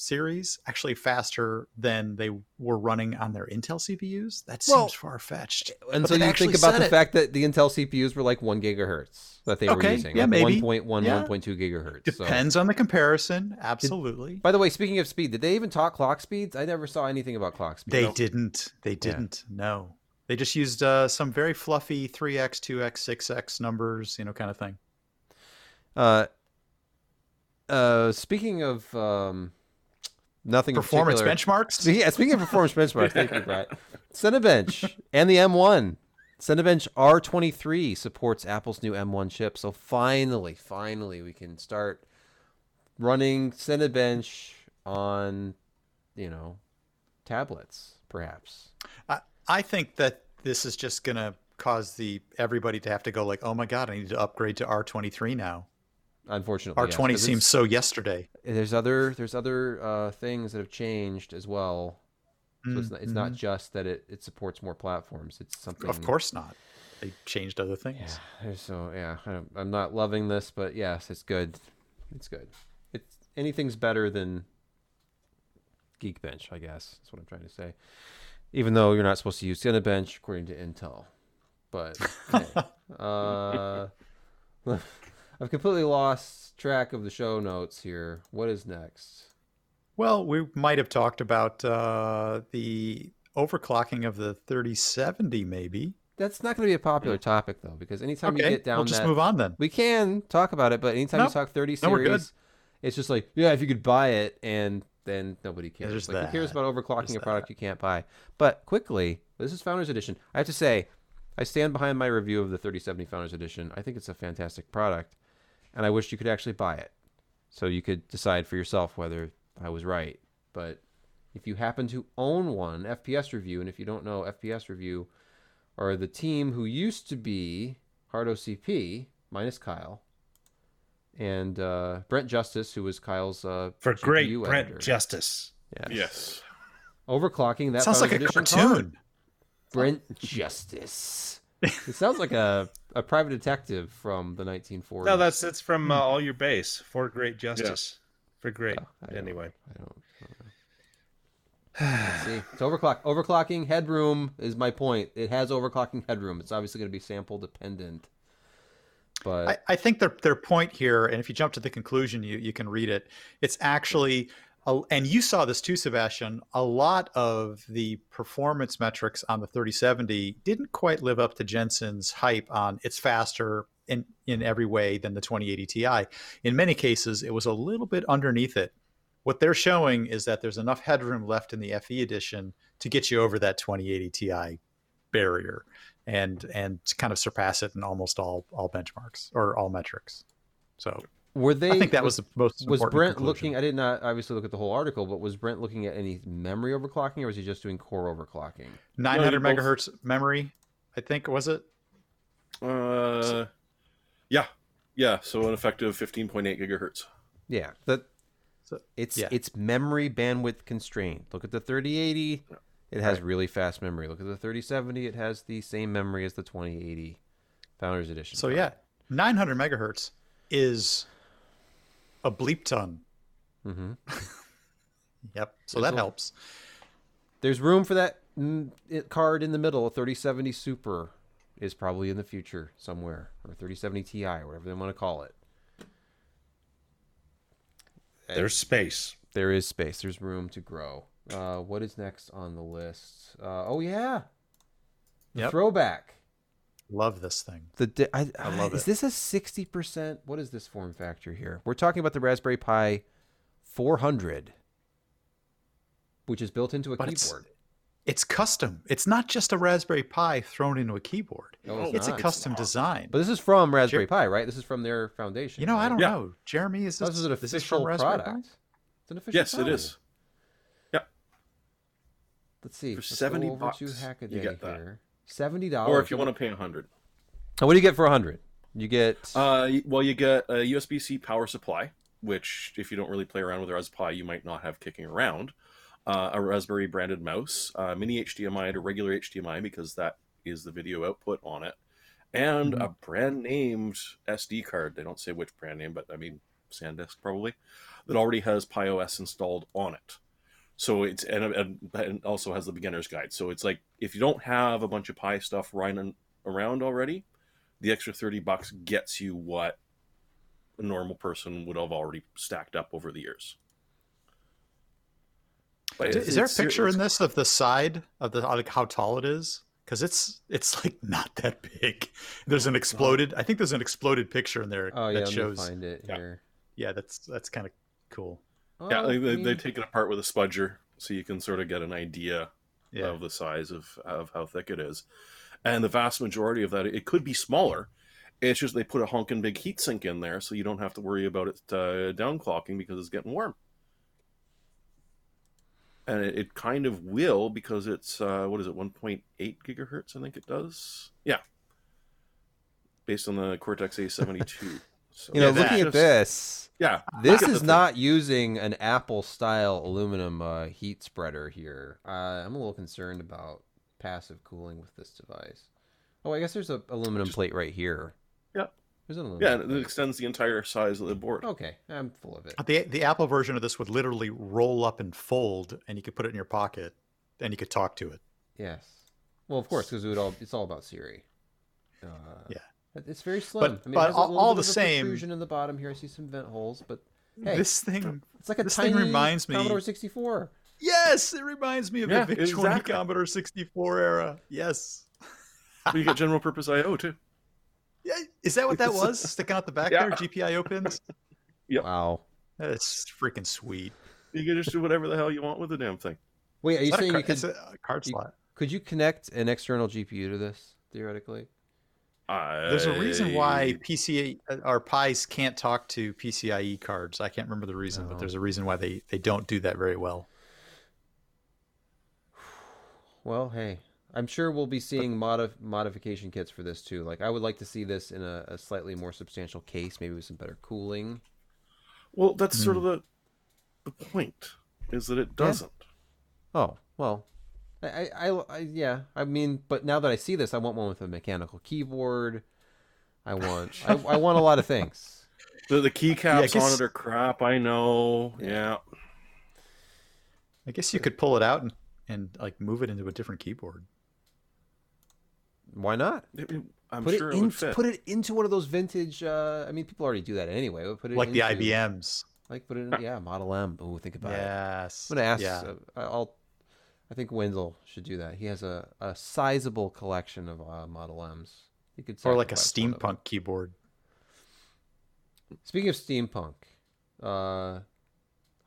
series, actually faster than they were running on their Intel CPUs. That seems Well, far fetched. and so you think about the fact that the Intel CPUs were like one gigahertz that they were using, yeah, like maybe. 1.1, Yeah. 1.2 gigahertz. So- depends on the comparison. Absolutely. By the way, speaking of speed, did they even talk clock speeds? I never saw anything about clock speed. They didn't. They didn't. No. They just used uh, some very fluffy 3x, 2x, 6x numbers, you know, kind of thing. Uh, uh, speaking of um, nothing in Performance benchmarks. Yeah, speaking of performance benchmarks, thank you, Brett. Cinebench and the M1. Cinebench R23 supports Apple's new M1 chip. So finally, finally, we can start running Cinebench on, you know, tablets, perhaps. I, I think that this is just gonna cause the everybody to have to go like, oh my god, I need to upgrade to R23 now. Unfortunately, yes, R20 'cause seems so yesterday. There's other there's other uh, things that have changed as well. So it's, not, it's not just that it, it supports more platforms. It's something. Mm-hmm. Of course not. They changed other things. Yeah. So yeah, I am not loving this, but yes, it's good. It's good. It's anything's better than Geekbench, I guess. That's what I'm trying to say. Even though you're not supposed to use Cinebench according to Intel, but hey. uh, I've completely lost track of the show notes here. What is next? Well, we might have talked about uh, the overclocking of the 3070, maybe. That's not going to be a popular topic though, because anytime you get down we'll just that, move on then. we can talk about it, but anytime you talk 30 No, series, it's just like, yeah, if you could buy it, and then nobody cares. There's like, who cares about overclocking There's a product you can't buy? But quickly, this is Founders Edition. I have to say, I stand behind my review of the 3070 Founders Edition. I think it's a fantastic product, and I wish you could actually buy it, so you could decide for yourself whether I was right. But if you happen to own one, FPS Review, and if you don't know, FPS Review are the team who used to be HardOCP minus Kyle and uh, Brent Justice, who was Kyle's uh, For great GPU Brent. Justice. Yes. Yes. Overclocking that Sounds like a Founders Edition cartoon. card. Brent Justice. It sounds like a, a private detective from the 1940s. No, that's that's from uh, All Your Base for Great Justice. For great. Oh, I anyway, I don't. I don't. Let's see, it's overclock. Overclocking headroom is my point. It has overclocking headroom. It's obviously going to be sample dependent, but I, I think their their point here, and if you jump to the conclusion, you you can read it. It's actually, a, and you saw this too, Sebastian. A lot of the performance metrics on the 3070 didn't quite live up to Jensen's hype on it's faster in in every way than the 2080 Ti. In many cases, it was a little bit underneath it. What they're showing is that there's enough headroom left in the FE edition to get you over that 2080 Ti barrier and and kind of surpass it in almost all all benchmarks or all metrics. So were they? I think that was the most was Brent conclusion. looking? I did not obviously look at the whole article, but was Brent looking at any memory overclocking, or was he just doing core overclocking? 900 both. megahertz memory. I think was it. Uh, yeah, yeah. So an effective 15.8 gigahertz. Yeah, that So- it's yeah. it's memory bandwidth constrained. Look at the 3080; it has really fast memory. Look at the 3070; it has the same memory as the 2080 Founders Edition. So card. yeah, 900 megahertz is a bleep ton. Mhm. Yep. So There's that a- helps. there's room for that mm, card in the middle. A 3070 Super is probably in the future somewhere, or 3070 Ti, whatever they want to call it. there's space. There is space. There's room to grow. Uh, what is next on the list? Uh, oh yeah, the Yep. throwback. Love this thing. The di- I, I love is it. this a sixty percent? What is this form factor here? We're talking about the Raspberry Pi 400, which is built into a But keyboard. It's custom. It's not just a Raspberry Pi thrown into a keyboard. No, it's a not. custom design. But this is from Raspberry Pi, right? This is from their foundation. you know, I don't Yeah. know. Jeremy, is this, This is an is this official from product. Pi? It's an official. Yes, it product. is. Let's see. For Let's go 70 over bucks, to you Hackaday get that. here. Seventy dollars. Or if you want to pay a 100. what do you get for a hundred? You get. Uh, well, you get a USB-C power supply, which if you don't really play around with a Raspberry Pi, you might not have kicking around. Uh, a Raspberry branded mouse, uh, mini HDMI to regular HDMI because that is the video output on it, and Mm-hmm. a brand named SD card. They don't say which brand name, but I mean SanDisk probably that already has PiOS installed on it. So it's and, and, and also has the beginner's guide. So it's like if you don't have a bunch of Pi stuff running around already, the extra 30 bucks gets you what a normal person would have already stacked up over the years. But Is, there a picture in this of the side of the like how tall it is? Because it's it's like not that big. There's an exploded. I think there's an exploded picture in there oh yeah, that let shows. me find it yeah. here. Yeah, that's that's kind of cool. Yeah, Oh, they, they, they take it apart with a spudger, so you can sort of get an idea Yeah. of the size of, of how thick it is. And the vast majority of that, it could be smaller. It's just they put a honking big heat sink in there, so you don't have to worry about it uh, downclocking because it's getting warm. And it, it kind of will because it's uh, what is it, 1.8 gigahertz? I think it does. Yeah, based on the Cortex A72. So you know, Yeah, that- looking at just- this, yeah, this is not using an Apple style aluminum uh, heat spreader here. Uh, I'm a little concerned about passive cooling with this device. Oh, I guess there's a aluminum Just- plate right here. Yeah. There's an aluminum. Yeah, and it extends the entire size of the board. Okay, I'm full of it. The the Apple version of this would literally roll up and fold, and you could put it in your pocket, and you could talk to it. Yes. Well, of course, because it would all it's all about Siri. Uh, Yeah. It- It's very slim. But- I mean, but it has all- little all bit the of same- protrusion in the bottom here. I see some vent holes, but hmm. hey, this thing, it's like a this tiny thing reminds me- Commodore 64. yes, it reminds me of Yeah, the VIC 20 exactly. Commodore 64 era. Yes. But you get general purpose I/O too. Yeah, is that what that was? Sticking out the back Yeah. there, GPIO pins. Yep. Wow. That's freaking sweet. You can just do whatever the hell you want with the damn thing. Wait, are you Is that a saying car- you could it's a card you- slot? could you connect an external GPU to this theoretically? There's a reason why I- PCA uh, or Pies can't talk to PCIe cards. I can't remember the reason, Oh. but there's a reason why they, they don't do that very well. Well, hey, I'm sure we'll be seeing modif- modification kits for this too. Like, I would like to see this in a, a slightly more substantial case, maybe with some better cooling. Well, that's sort Hmm. of the the point is that it doesn't. Oh well, I, I, I, I yeah. I mean, but now that I see this, I want one with a mechanical keyboard. I want, I, I want a lot of things. The, the keycaps guess- on it are crap. I know. Yeah. Yeah. I guess you could pull it out and, and like move it into a different keyboard. Why not? It- it- I'm put sure it it in, would fit. put it into one of those vintage. Uh, I mean, people already do that anyway. But put it Like the IBMs. Like put it in, yeah, Model M. Oh, think about it. Yes. I'm gonna ask. Yeah. Uh, I'll. I think Wendell should do that. He has a, a sizable collection of uh, Model M's. You could or like a sacrifice one of them. steampunk keyboard. Speaking of steampunk, uh,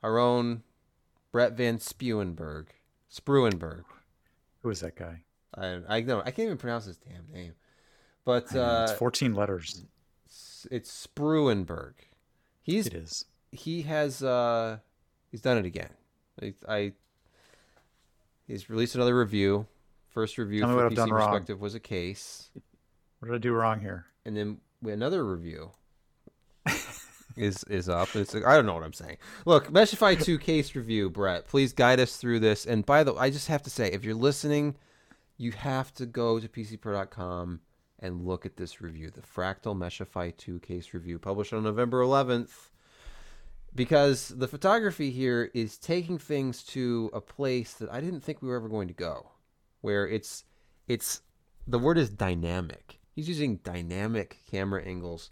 our own Brett Van Spuenberg, Spruenberg. Who is that guy? I I know I can't even pronounce his damn name, but uh, it's 14 letters. it's, it's Spruenberg. He's It is. he has uh he's done it again. I, I he's released another review. First review Tell for PC done wrong. Perspective was a case, What did I do wrong here? and then we another review is is up. It's I don't know what I'm saying. Look, Meshify 2 case review, Brett. Please guide us through this. And by the way, I just have to say, if you're listening, you have to go to PCPer.com and look at this review, the Fractal Meshify 2 case review, published on November 11th. Because the photography here is taking things to a place that I didn't think we were ever going to go, where it's it's the word is dynamic. He's using dynamic camera angles.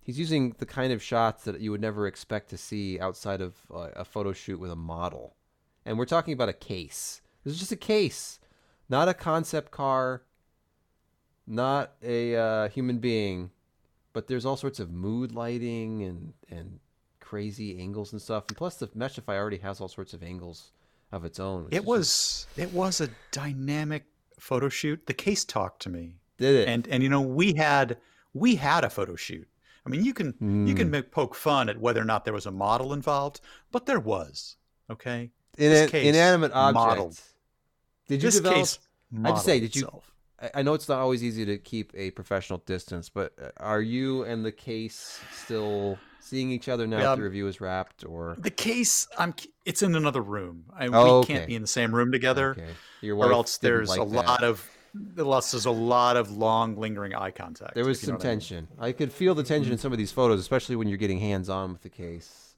He's using the kind of shots that you would never expect to see outside of a photo shoot with a model. And we're talking about a case. This is just a case, not a concept car, not a uh, human being, but there's all sorts of mood lighting and and crazy angles and stuff. And plus, the Meshify already has all sorts of angles of its own. It just- was it was a dynamic photo shoot. The case talked to me. did it And and you know, we had we had a photo shoot. I mean, you can you can Hmm. make, poke fun at whether or not there was a model involved, but there was. Okay? in this an case inanimate object. modeled. Did you this develop? case I just say, did you- itself. I- I know it's not always easy to keep a professional distance, but uh, are you and the case still seeing each other now Yeah, that um, the review is wrapped? Or The case, I'm. It's in another room. I, Oh, we can't okay. be in the same room together, okay, your or wife else didn't there's like a that. lot of else there's a lot of long, lingering eye contact. There was some know what I mean. tension. I could feel the tension in some of these photos, especially when you're getting hands on with the case.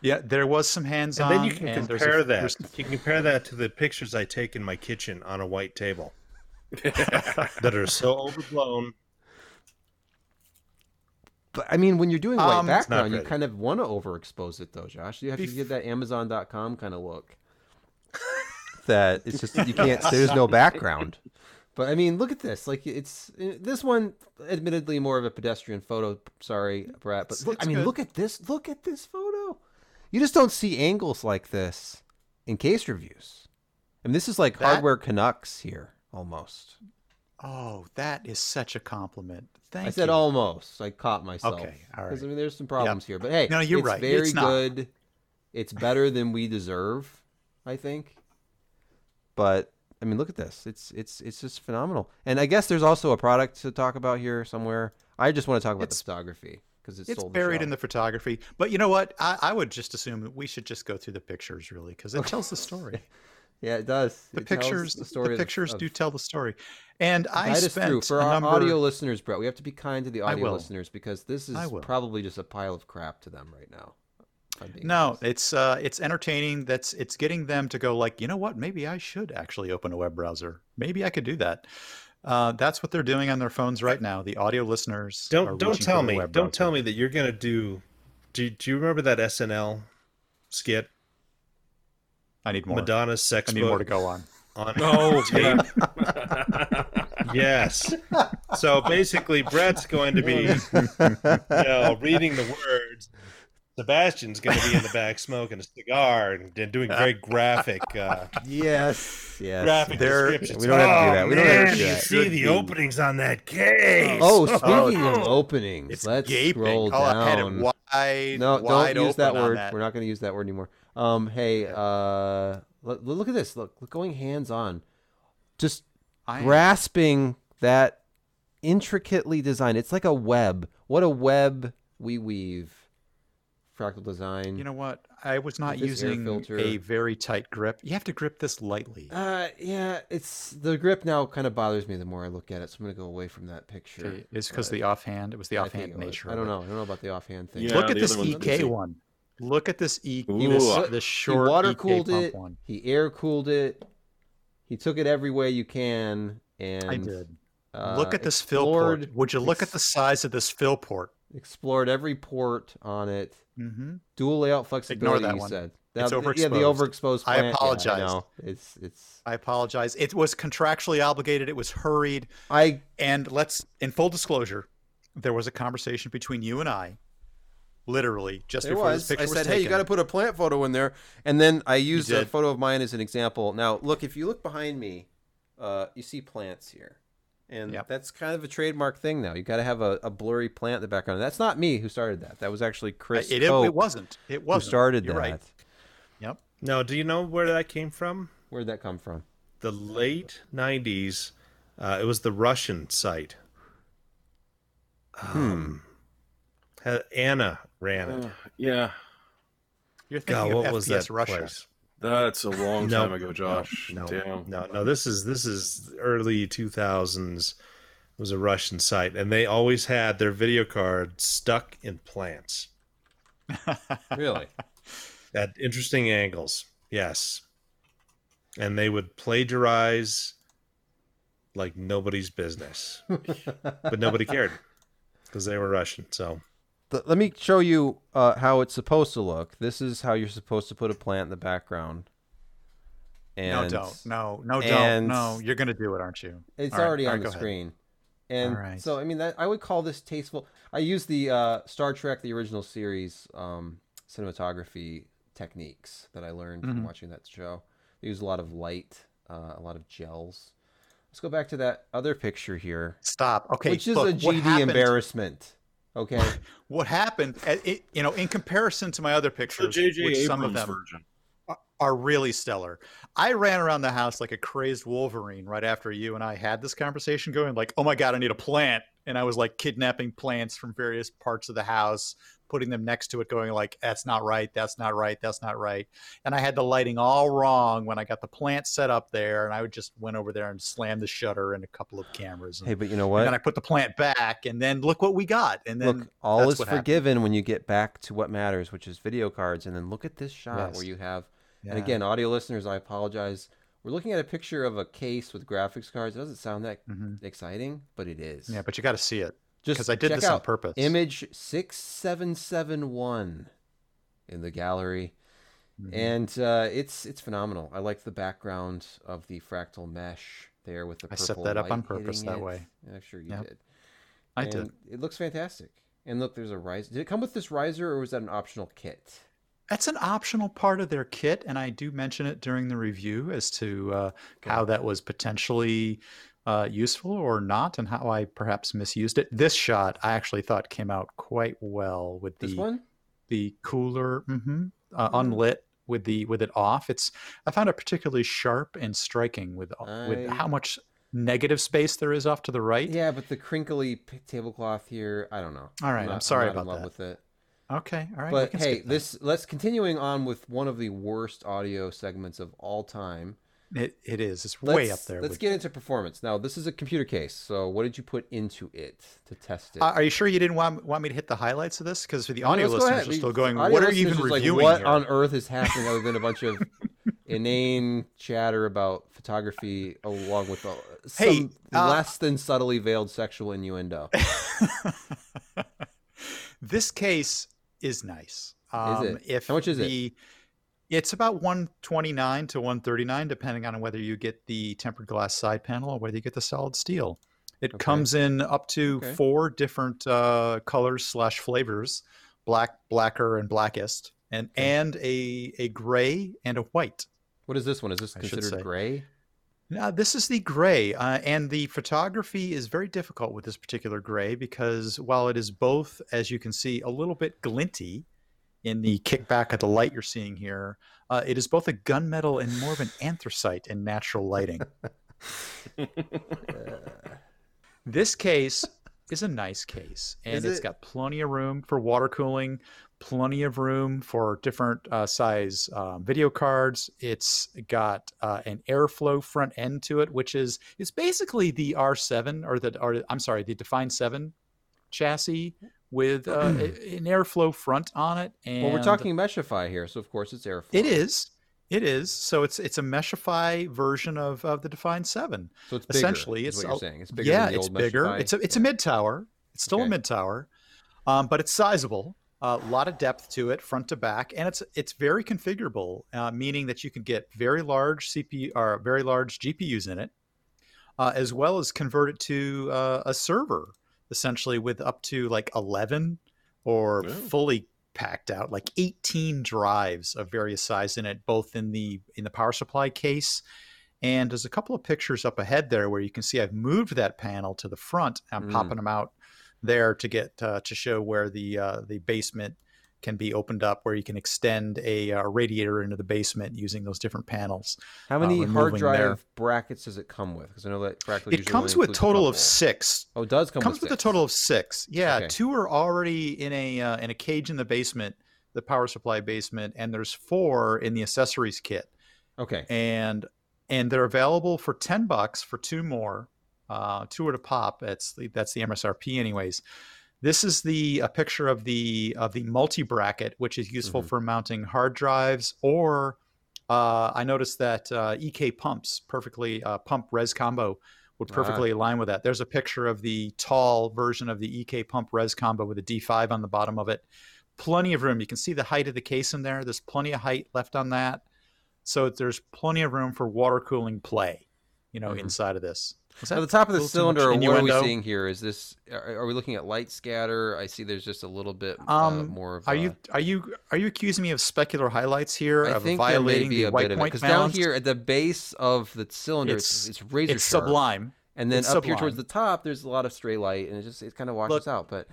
Yeah, there was some hands And on. then you can and there's a- compare that. there's- You can compare that to the pictures I take in my kitchen on a white table that are so overblown. But I mean, when you're doing white Um, background, you kind of want to overexpose it, though, Josh. You have to Bef- get that Amazon.com kind of look. that it's just you can't. There's no background. But I mean, look at this. Like it's this one, admittedly more of a pedestrian photo. Sorry, Brett, but look. I mean, good. look at this. Look at this photo. You just don't see angles like this in case reviews. And this is like That- hardware Canucks here almost. Oh, that is such a compliment. Thank I said you. almost. I caught myself. Okay, all Because. I mean, there's some problems here, but hey, No, you're it's right. Very It's good. It's better than we deserve, I think. But I mean, look at this. It's it's it's just phenomenal. And I guess there's also a product to talk about here somewhere. I just want to talk about It's- the photography because it's, It's buried show. in the photography. But you know what? I, I would just assume we should just go through the pictures, really, because it tells the story. Yeah, it does. The It pictures, the the, story of- pictures of- do tell the story. And I Guide us spent through for a our number, audio listeners, Brett. We have to be kind to the audio listeners because this is probably just a pile of crap to them right now. if I'm being No, honest. it's uh, it's entertaining. That's it's getting them to go like, you know what? Maybe I should actually open a web browser. Maybe I could do that. Uh, that's what they're doing on their phones right now. The audio listeners Don't don't tell me. Don't browser. tell me that you're gonna do. Do Do you remember that SNL skit? I need more. Madonna's sex I need book more to go on. on Oh, tape. yes. So basically, Brett's going to be, you know, reading the words. Sebastian's going to be in the back smoking a cigar and, and doing very graphic, uh, yes, yes. graphic There- descriptions. we don't have to do Oh, that. We don't have to man, do you that. see Should the be. openings on that case. Oh, speaking of oh. openings, let's gaping. scroll oh, I had down. wide, no, wide don't use that open on word. that. We're not going to use that word anymore. Um, hey, uh, look, look at this. Look, look, going hands on, just I- grasping that intricately designed. It's like a web. What a web we weave. Fractal design. You know what? I was not With this air using a very tight grip. You have to grip this lightly. Uh, yeah, it's the grip now kind of bothers me the more I look at it. So I'm gonna go away from that picture. Okay, It's because the offhand. It was the I think offhand was. nature. I don't know. I don't know about the offhand thing. Yeah, Look at this EK easy. one. Look at this E. Ooh. This, He this he short water EK cooled it. one. He air cooled it. He took it every way you can, and I did. Uh, look at this fill port. Would you look at the size of this fill port? Explored every port on it. Mm-hmm. Dual layout flexibility. Ignore that you one. said. It's Now, Yeah, the overexposed. I Plant, yeah, apologize. know. It's it's. I apologize. It was contractually obligated. It was hurried. I And let's, in full disclosure, there was a conversation between you and I, literally just There before was. this picture I was said, taken. "Hey, you got to put a plant photo in there," and then I used a photo of mine as an example. Now, look, if you look behind me, uh, you see plants here, and Yep. that's kind of a trademark thing now. You got to have a, a blurry plant in the background. That's not me who started that. That was actually Chris It, it, Cope it wasn't. It who wasn't. started You're that. right. Yep. No, do you know where that came from? Where'd that come from? The late '90s. Uh, it was the Russian site. Um, had- Anna ran it. Uh, yeah, You're thinking God, of what was FPS that Russia. place? that's a long No, time ago, Josh. No, Damn. no, no. This is this is early 2000s. It was a Russian site, and they always had their video card stuck in plants Really? at interesting angles. Yes, and they would plagiarize like nobody's business, but nobody cared because they were Russian. So Th- Let me show you uh, how it's supposed to look. This is how you're supposed to put a plant in the background. No, don't. No, no, don't. No, you're going to do it, aren't you? It's All right, already all on right, the go ahead. screen. And All right. so, I mean, that I would call this tasteful. I use the uh, Star Trek, the original series, um, cinematography techniques that I learned from Mhm. watching that show. They use a lot of light, uh, a lot of gels. Let's go back to that other picture here, Stop. Okay. which is look, a GD embarrassment. Okay. What happened, uh, it, you know, in comparison to my other The pictures, J.J. which some of them version. are- are really stellar. I ran around the house like a crazed Wolverine right after you and I had this conversation going, like, oh my God, I need a plant. And I was like kidnapping plants from various parts of the house, putting them next to it, going like, that's not right, that's not right, that's not right. And I had the lighting all wrong when I got the plant set up there. And I would just went over there and slammed the shutter and a couple of cameras. And, hey, but you know and what? then I put the plant back, and then look what we got. And then look, all is what happened. forgiven when you get back to what matters, which is video cards. And then look at this shot Yes. where you have Yeah. And again, audio listeners, I apologize. We're looking at a picture of a case with graphics cards. It doesn't sound that Mhm. exciting, but it is. yeah, but you got to see it just because I did check this on purpose. Image six seven seven one in the gallery, Mhm. and uh, it's it's phenomenal. I like the background of the fractal mesh there with the. I set that up on purpose that it. way. I'm sure you Yep. did. I And did. It looks fantastic. And look, there's a riser. Did it come with this riser, or was that an optional kit? That's an optional part of their kit, and I do mention it during the review as to uh, how that was potentially uh, useful or not, and how I perhaps misused it. This shot I actually thought came out quite well with This the one? the cooler mhm, uh, unlit with the with it off. It's I found it particularly sharp and striking with with how much negative space there is off to the right. Yeah, but the crinkly p- tablecloth here, I don't know. All right, I'm sorry not in about love that. with it. Okay, all right. But hey, this let's continuing on with one of the worst audio segments of all time. It, it is. It's Let's, way up there. Let's with- get into performance. Now, this is a computer case. So, what did you put into it to test it? Uh, are you sure you didn't want, want me to hit the highlights of this? Because for the audio let's go listeners are still going, what are you even is like, reviewing what here? on earth is happening other than a bunch of inane chatter about photography along with uh, some Hey, uh, less than subtly veiled sexual innuendo? this case is nice. Um, it? If How much is it? It's about 129 to 139, depending on whether you get the tempered glass side panel or whether you get the solid steel. It Okay. comes in up to Okay. four different uh, colors slash flavors: black, blacker, and blackest, and and a a gray and a white. What is this one? Is this considered gray? Now, this is the gray, uh, and the photography is very difficult with this particular gray because while it is both, as you can see, a little bit glinty in the kickback of the light you're seeing here, uh, it is both a gunmetal and more of an anthracite in natural lighting. this case is a nice case, and it? got plenty of room for water cooling, plenty of room for different uh, size um, video cards. It's got uh, an airflow front end to it, which is it's basically the R7 or the or I'm sorry, the Define 7 chassis with uh, a- an airflow front on it. And Well, we're talking Meshify here, so of course it's airflow. It is. It is. So it's it's a Meshify version of, of the Define 7 So it's bigger, essentially it's what you're saying. It's bigger yeah than the it's old bigger Meshify? it's a it's a mid tower it's still Okay. a mid tower um, but it's sizable a lot of depth to it front to back and it's it's very configurable uh, meaning that you can get very large cpu or very large gpus in it uh, as well as convert it to uh, a server essentially with up to like 11 or Yeah. fully packed out like 18 drives of various size in it both in the in the power supply case and there's a couple of pictures up ahead there where you can see I've moved that panel to the front. I'm Mm. popping them out there to get uh, to show where the uh, the basement can be opened up, where you can extend a uh, radiator into the basement using those different panels. How many uh, hard drive brackets does it come with? Because I know that bracket It comes with a total of six. Oh, it does come comes with, with a total of six. Yeah, Okay. two are already in a uh, in a cage in the basement, the power supply basement, and there's four in the accessories kit. Okay. and and they're available for 10 bucks for two more uh two at a pop that's the that's the msrp anyways this is the a picture of the of the multi bracket which is useful Mhm. for mounting hard drives or uh, I noticed that uh, EK pumps perfectly uh, pump res combo would Ah. perfectly align with that. There's a picture of the tall version of the EK pump res combo with a D5 on the bottom of it. Plenty of room. You can see the height of the case in there. There's plenty of height left on that. So there's plenty of room for water cooling play, you know, Mhm. inside of this. Was At that the top of the cylinder, much what are we seeing here? Is this? Are, are we looking at light scatter? I see. There's just a little bit uh, Um, more of. Are uh, you are you are you accusing me of specular highlights here I of think there may violating be the a white bit of point because down here at the base of the cylinder, it's, It's- it's razor it's sharp, sublime. and then it's up here towards the top, there's a lot of stray light, and it just it kind of washes Look, out. But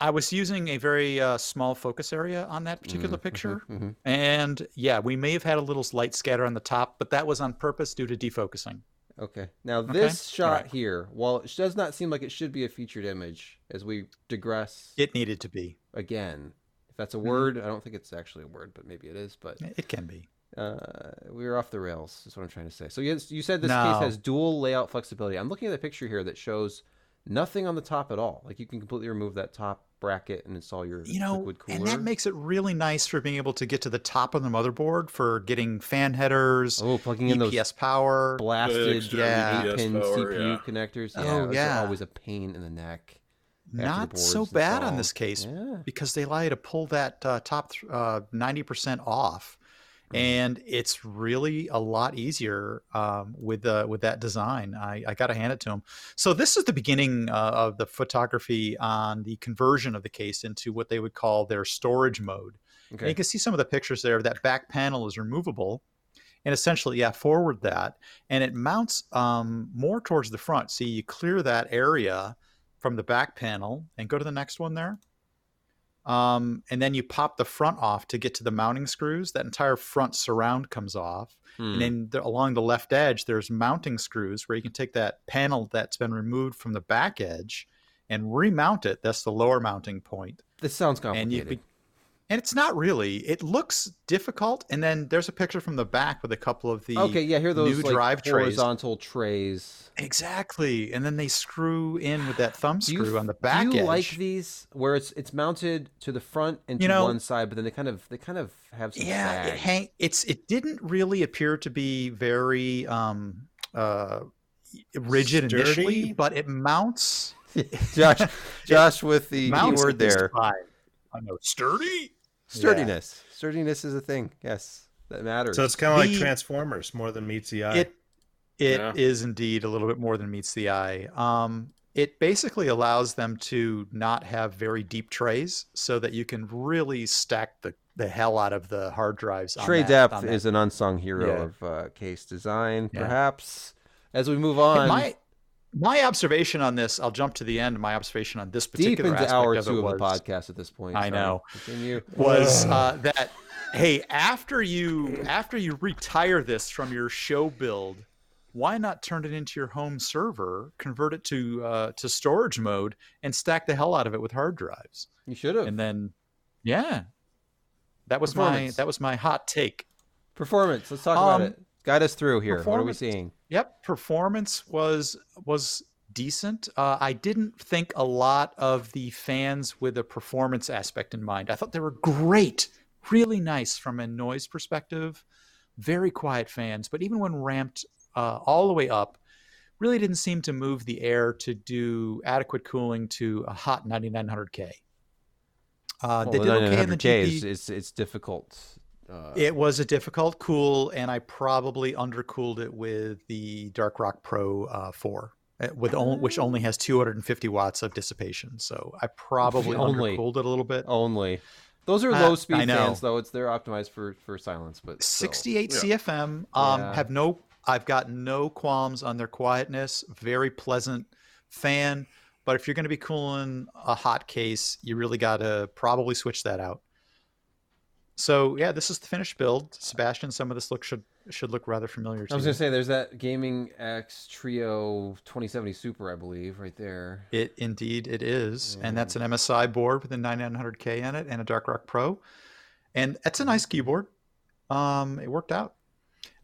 I was using a very uh, small focus area on that particular Mm, picture, mhm. and yeah, we may have had a little light scatter on the top, but that was on purpose due to defocusing. Okay, now Okay, this shot alright. here, while it does not seem like it should be a featured image, as we digress It needed to be. again, if that's a Mhm. word, I don't think it's actually a word, but maybe it is. But It can be. uh, we were off the rails. Is what I'm trying to say. So yes, you said this No. case has dual layout flexibility. I'm looking at the picture here that shows nothing on the top at all. Like you can completely remove that top bracket and install your You know, liquid cooler. and that makes it really nice for being able to get to the top of the motherboard for getting fan headers, oh, plugging in those EPS power. blasted Yeah. eight pin power, CPU yeah. connectors. Oh, Yeah, those are yeah. always a pain in the neck. after the Not so board's bad on this case Yeah. because they allow you to pull that uh, top th- uh, 90% off and it's really a lot easier um, with uh, with that design. I, I got to hand it to him. So this is the beginning uh, of the photography on the conversion of the case into what they would call their storage mode. And you can see some of the pictures there. That back panel is removable, and essentially, yeah, forward that, and it mounts um, more towards the front. See, you clear that area from the back panel, and go to the next one there. Um, and then you pop the front off to get to the mounting screws. That entire front surround comes off, Hmm. and then the, along the left edge, there's mounting screws where you can take that panel that's been removed from the back edge and remount it. That's the lower mounting point This sounds and you complicated. And it's not really. It looks difficult, and then there's a picture from the back with a couple of the okay, yeah, here are those new like drive trays. horizontal trays. exactly, and then they screw in with that thumb Do you screw on the back Do you edge. like these where it's it's mounted to the front and to You know- one side, but then they kind of they kind of have some yeah, it hang. It's it didn't really appear to be very um uh rigid Sturdy? initially, but it mounts. Josh, Josh with the mounts keyword there. I know sturdy. Sturdiness. Sturdiness is a thing. Yes, that matters. So it's kind of like Transformers more than meets the eye. It it is Yeah. indeed a little bit more than meets the eye. Um, it basically allows them to not have very deep trays, so that you can really stack the the hell out of the hard drives. on Tray that- depth on that. is an unsung hero Yeah. of uh, case design. Yeah. Perhaps as we move on my my observation on this. I'll jump to the end. My observation on this deep particular into aspect hour of it two of the podcast at this point. I know. Continue. was uh, that hey after you after you retire this from your show build why not turn it into your home server convert it to uh, to storage mode and stack the hell out of it with hard drives You should have. and then yeah that was my that was my hot take Performance. Let's talk Um, about it. Guide us through here. What are we seeing? Yep, performance was was decent. Uh, I didn't think a lot of the fans with a performance aspect in mind. I thought they were great, really nice from a noise perspective. Very quiet fans, but even when ramped uh, all the way up, really didn't seem to move the air to do adequate cooling to a hot 9900K. Uh, Well, they the did okay in the 9900K GP. is it's, it's difficult. Uh, It was a difficult cool, and I probably undercooled it with the Dark Rock Pro uh, 4, uh, with on, which only has 250 watts of dissipation. So I probably Only. undercooled it a little bit. only. Those are Uh, low speed fans though. It's they're optimized for for silence, but still. 68 Yeah. CFM. Um, Yeah. have no. I've got no qualms on their quietness. Very pleasant fan. But if you're going to be cooling a hot case, you really got to probably switch that out. So yeah, this is the finished build. Sebastian, some of this look should should look rather familiar to you. I was gonna say there's that Gaming X Trio 2070 Super, I believe, right there. It indeed it is, and that's an MSI board with a 9900K in it and a Dark Rock Pro, and it's a nice keyboard. Um, it worked out.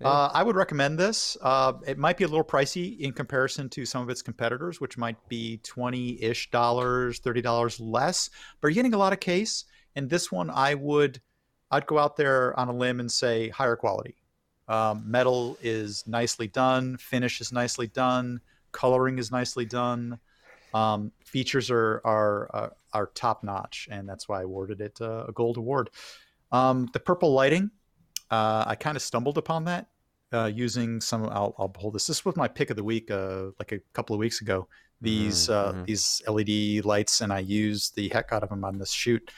Yeah. Uh, I would recommend this. Uh, it might be a little pricey in comparison to some of its competitors, which might be twenty-ish dollars, thirty dollars less. But you're getting a lot of case, and this one I would, I'd go out there on a limb and say higher quality. Um, metal is nicely done, finish is nicely done, coloring is nicely done. Um, features are are uh, are top notch, and that's why I awarded it uh, a gold award. Um, the purple lighting, uh, I kind of stumbled upon that uh, using some. I'll, I'll hold this. This was my pick of the week, uh, like a couple of weeks ago. These uh, mhm. these LED lights, and I used the heck out of them on this shoot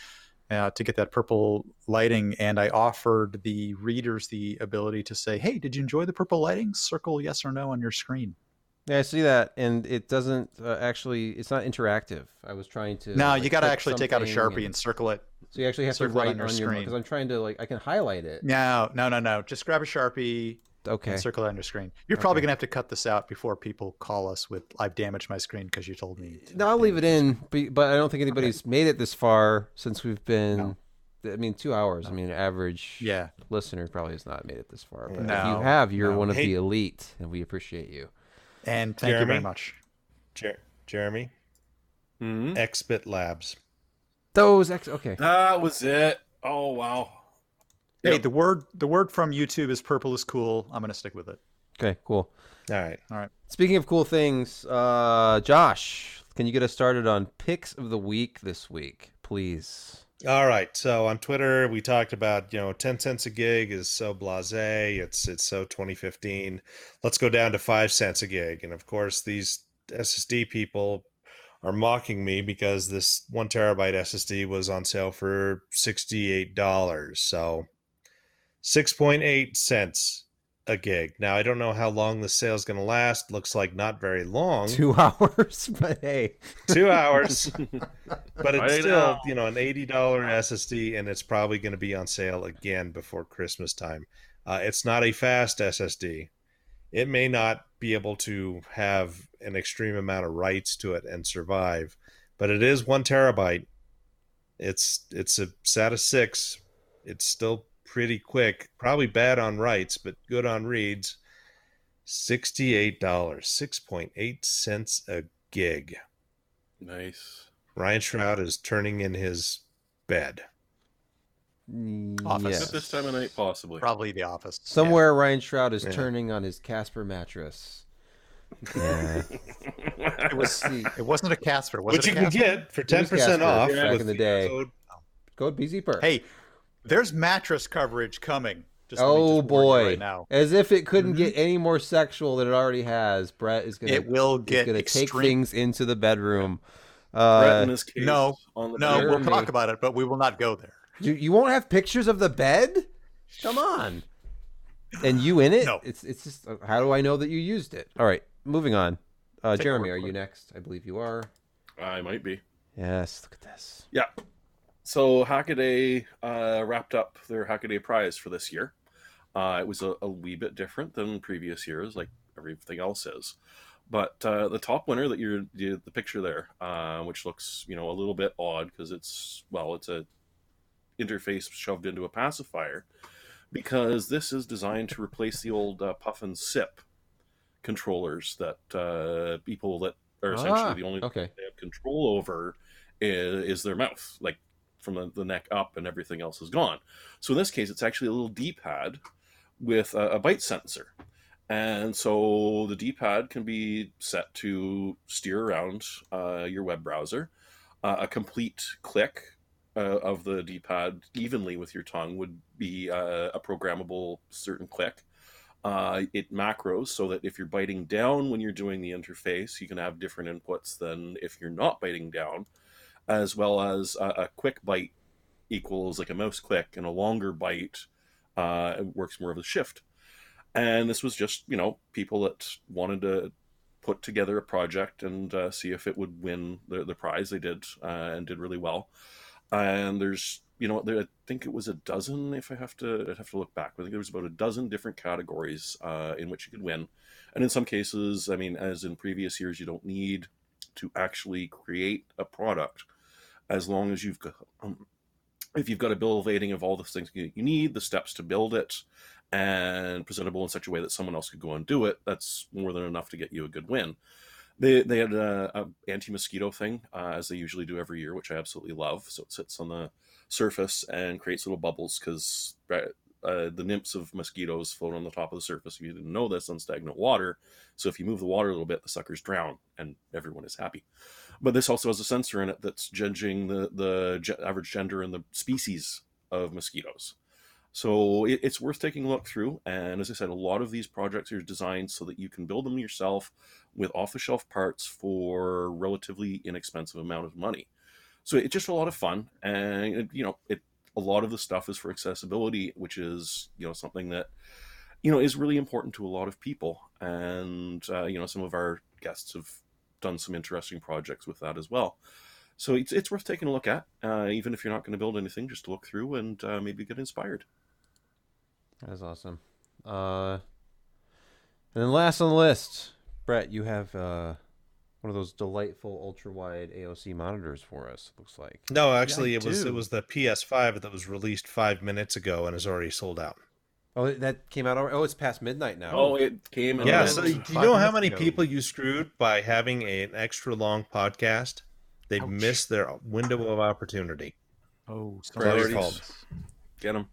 uh, to get that purple lighting. And I offered the readers the ability to say, "Hey, did you enjoy the purple lighting? Circle yes or no on your screen." Yeah, I see that, and it doesn't uh, actually. It's not interactive. I was trying to. No, like, you got to actually take out a sharpie and, circle it. so you actually have to circle write on your on your screen. because I'm trying to like I can highlight it. No, no, no, no. Just grab a sharpie Okay. and circle it on your screen. You're probably gonna have to cut this out before people call us with "I've damaged my screen" because you told me. to No, I'll leave it in, but, but I don't think anybody's made it this far since we've been. No. I mean, two hours. I mean, average. Yeah, listener probably has not made it this far. But if No, you have, you're no. one of Hey- the elite, and we appreciate you. and thank you very much. Jer- Jeremy, Mhm. Xbit Labs. Those ex- okay. That was it. Oh wow. Hey, Yep. the word the word from YouTube is "purple is cool." I'm gonna stick with it. Okay, cool. All right, all right. Speaking of cool things, uh, Josh, can you get us started on picks of the week this week? please. All right. So on Twitter, we talked about you know ten cents a gig is so blasé. It's it's so 2015. Let's go down to five cents a gig. And of course, these SSD people are mocking me because this one terabyte SSD was on sale for sixty eight dollars. So six point eight cents a gig. Now I don't know how long the sale is going to last. Looks like not very long. Two hours, but hey, Two hours. but it's Right still now. you know an eighty dollar SSD, and it's probably going to be on sale again before Christmas time. Uh, it's not a fast SSD. It may not be able to have an extreme amount of writes to it and survive, but it is one terabyte. It's it's a SATA six. It's still pretty quick. Probably bad on writes, but good on reads. Sixty-eight dollars, six point eight cents a gig. Nice. Ryan Shrout is turning in his bed. Mm, office. Yes. At this time of night, possibly. Probably the office. Somewhere Ryan Shrout is Yeah. turning on his Casper mattress. Yeah. Yeah. It was it wasn't a Casper. Was Which it you a can get for ten percent Casper off back with in the day. code- code PCPer. Hey, there's mattress coverage coming. Just oh just boy! Right now. As if it couldn't Mhm. get any more sexual than it already has. Brett is gonna It will get gonna take extreme. things into the bedroom. Brett, Uh, in this case, no, on the No, bed. we'll talk about it, but we will not go there. you, you won't have pictures of the bed? Come on. And you in it? No. It's it's just uh, how do I know that you used it? All right, moving on. Uh, Jeremy, are you next? I believe you are. I might be. Yes. Look at this. Yeah. So Hackaday uh, wrapped up their Hackaday prize for this year. Uh, it was a, a wee bit different than previous years, like everything else is. But uh, the top winner that you're the, the picture there, uh, which looks you know a little bit odd because it's well, it's a interface shoved into a pacifier, because this is designed to replace the old uh, puff and sip controllers that uh, people that are essentially Ah, the only okay. they have control over is, is their mouth, like from the, the neck up, and everything else is gone. So in this case, it's actually a little D-pad with a, a bite sensor, and so the D-pad can be set to steer around uh, your web browser. Uh, a complete click uh, of the D-pad evenly with your tongue would be uh, a programmable certain click. Uh, it macros so that if you're biting down when you're doing the interface, you can have different inputs than if you're not biting down, as well as a, a quick bite equals like a mouse click, and a longer bite uh, works more of a shift. And this was just you know people that wanted to put together a project and uh, see if it would win the, the prize. They did uh, and did really well. And there's you know there, I think it was a dozen. If I have to, I'd have to look back. I think there was about a dozen different categories uh, in which you could win. And in some cases, I mean, as in previous years, you don't need to actually create a product as long as you've got um, if you've got a bill of lading of all the things you need, the steps to build it, and presentable in such a way that someone else could go and do it, that's more than enough to get you a good win. They, they had a, a anti mosquito thing uh, as they usually do every year, which I absolutely love. So it sits on the surface and creates little bubbles because uh, the nymphs of mosquitoes float on the top of the surface. If you didn't know this, on stagnant water. So if you move the water a little bit, the suckers drown, and everyone is happy. But this also has a sensor in it that's judging the the ge- average gender and the species of mosquitoes. So it, it's worth taking a look through. And as I said, a lot of these projects are designed so that you can build them yourself with off-the-shelf parts for relatively inexpensive amount of money. So it's just a lot of fun, and you know, it a lot of the stuff is for accessibility, which is you know something that you know is really important to a lot of people. And uh, you know, some of our guests have done some interesting projects with that as well. So it's it's worth taking a look at, uh, even if you're not going to build anything, just to look through and uh, maybe get inspired. That's awesome. Uh, and then last on the list, Brett, you have uh, one of those delightful ultra wide AOC monitors for us. Looks like. No, actually, I it was it was the PS5 that was released five minutes ago and is already sold out. Oh, that came out. Already? Oh, it's past midnight now. Oh, it came. in yeah. So do you know how many ago. people you screwed by having a- an extra long podcast? They Ouch. missed their window of opportunity. Oh, Priorities. Priorities. Get them.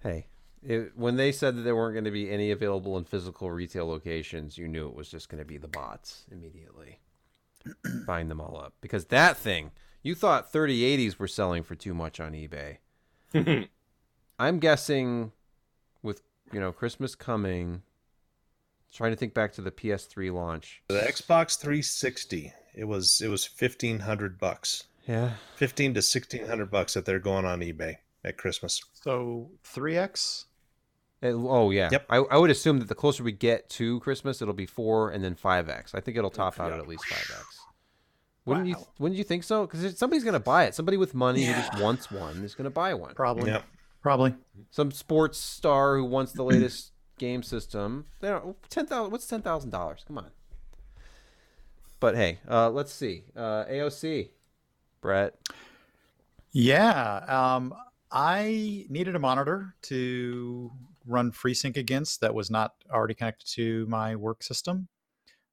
Hey, it, when they said that there weren't going to be any available in physical retail locations, you knew it was just going to be the bots immediately. Buying them all up because that thing. You thought 3080s were selling for too much on eBay. I'm guessing with, you know, Christmas coming, trying to think back to the PS3 launch. The Xbox 360, it was it was fifteen hundred bucks, Yeah. fifteen to sixteen hundred bucks that they're going on eBay at Christmas. So 3x. Oh yeah. Yep. I, I would assume that the closer we get to Christmas, it'll be four and then five X. I think it'll top out Yeah. at at least five X. Wouldn't you? Wow. Wouldn't you think so? Because somebody's gonna buy it. Somebody with money who just wants one is gonna buy one. Probably. Yep. Probably. Some sports star who wants the latest game system. They don't. Ten thousand. What's ten thousand dollars? Come on. But hey, uh, let's see. Uh, AOC, Brett. Yeah. Um, I needed a monitor to run FreeSync against that was not already connected to my work system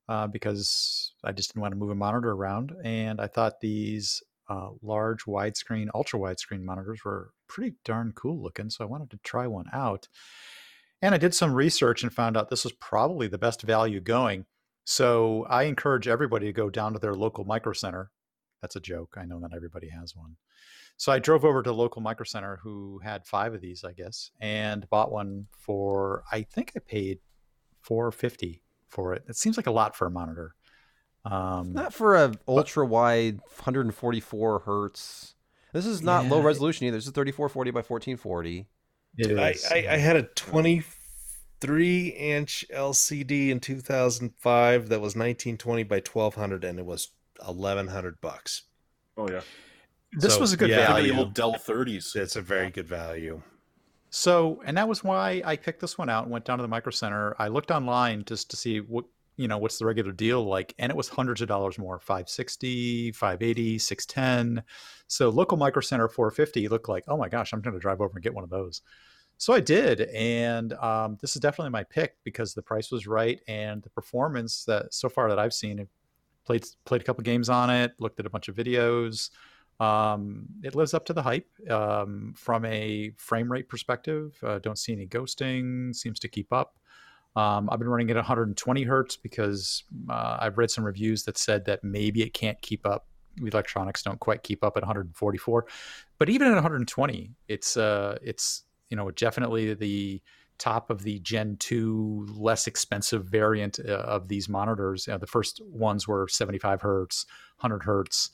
uh, because I just didn't want to move a monitor around. And I thought these uh, large widescreen, ultra widescreen monitors were pretty darn cool looking. So I wanted to try one out. And I did some research and found out this was probably the best value going. So I encourage everybody to go down to their local micro center. That's a joke. I know not everybody has one. So I drove over to local micro center who had five of these, I guess, and bought one for I think I paid four fifty for it. It seems like a lot for a monitor. Um, Not for a ultra wide, 144 hertz. This is not low resolution either. This is 3440 by 1440. it I, I, I had a 23 inch LCD in 2005 that was 1920 by 1200 and it was 1100 bucks. oh yeah, this so, was a good yeah, value. the old Dell 30s. It's a very good value. So, and that was why I picked this one out and went down to the micro center. I looked online just to see what, you know, what's the regular deal like. And it was hundreds of dollars more 560, 580, 610. So, local micro center 450 looked like, oh my gosh, I'm going to drive over and get one of those. So I did. And um, this is definitely my pick because the price was right and the performance that so far that I've seen, played, played a couple games on it, looked at a bunch of videos um, it lives up to the hype um, from a frame rate perspective. Uh, don't see any ghosting. Seems to keep up. Um, I've been running at 120 hertz because uh, I've read some reviews that said that maybe it can't keep up. Electronics don't quite keep up at 144, but even at 120, it's uh, it's you know definitely the top of the Gen 2 less expensive variant uh, of these monitors. The first ones were 75 hertz, 100 hertz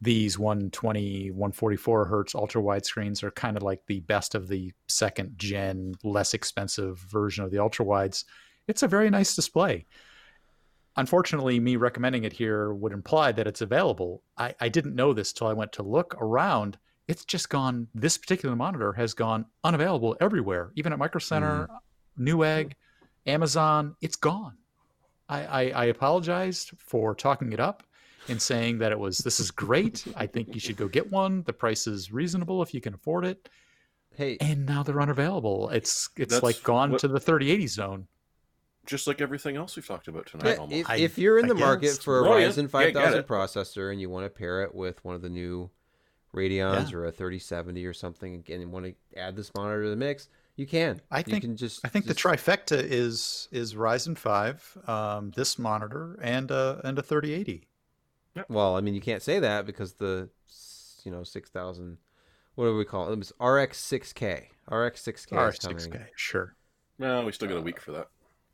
these 120 144 hertz ultra wide screens are kind of like the best of the second gen less expensive version of the ultra wides. It's a very nice display. Unfortunately me recommending it here would imply that it's available. I, I didn't know this till i went to look around. It's just gone this particular monitor has gone unavailable everywhere even at micro center mm-hmm. newegg amazon it's gone. I, I, I apologized for talking it up and saying that it was this is great. I think you should go get one. The price is reasonable if you can afford it. Hey, And now they're unavailable. It's it's like gone what- to the 3080 zone. Just like everything else we've talked about tonight. Almost. if, I- if you're in I the market guess. for a Oh. Ryzen Yeah, 5000 get processor and you want to pair it with one of the new Radeons or a 3070 or something, again, and want to add this monitor to the mix, you can. I You think- can just. I think just- the trifecta is is Ryzen 5, um, this monitor, and a and a 3080. Well, I mean, you can't say that because the, you know, 6000. What do we call it? It was RX 6K. RX 6K is coming. R6K, sure. no, we still got a week for that.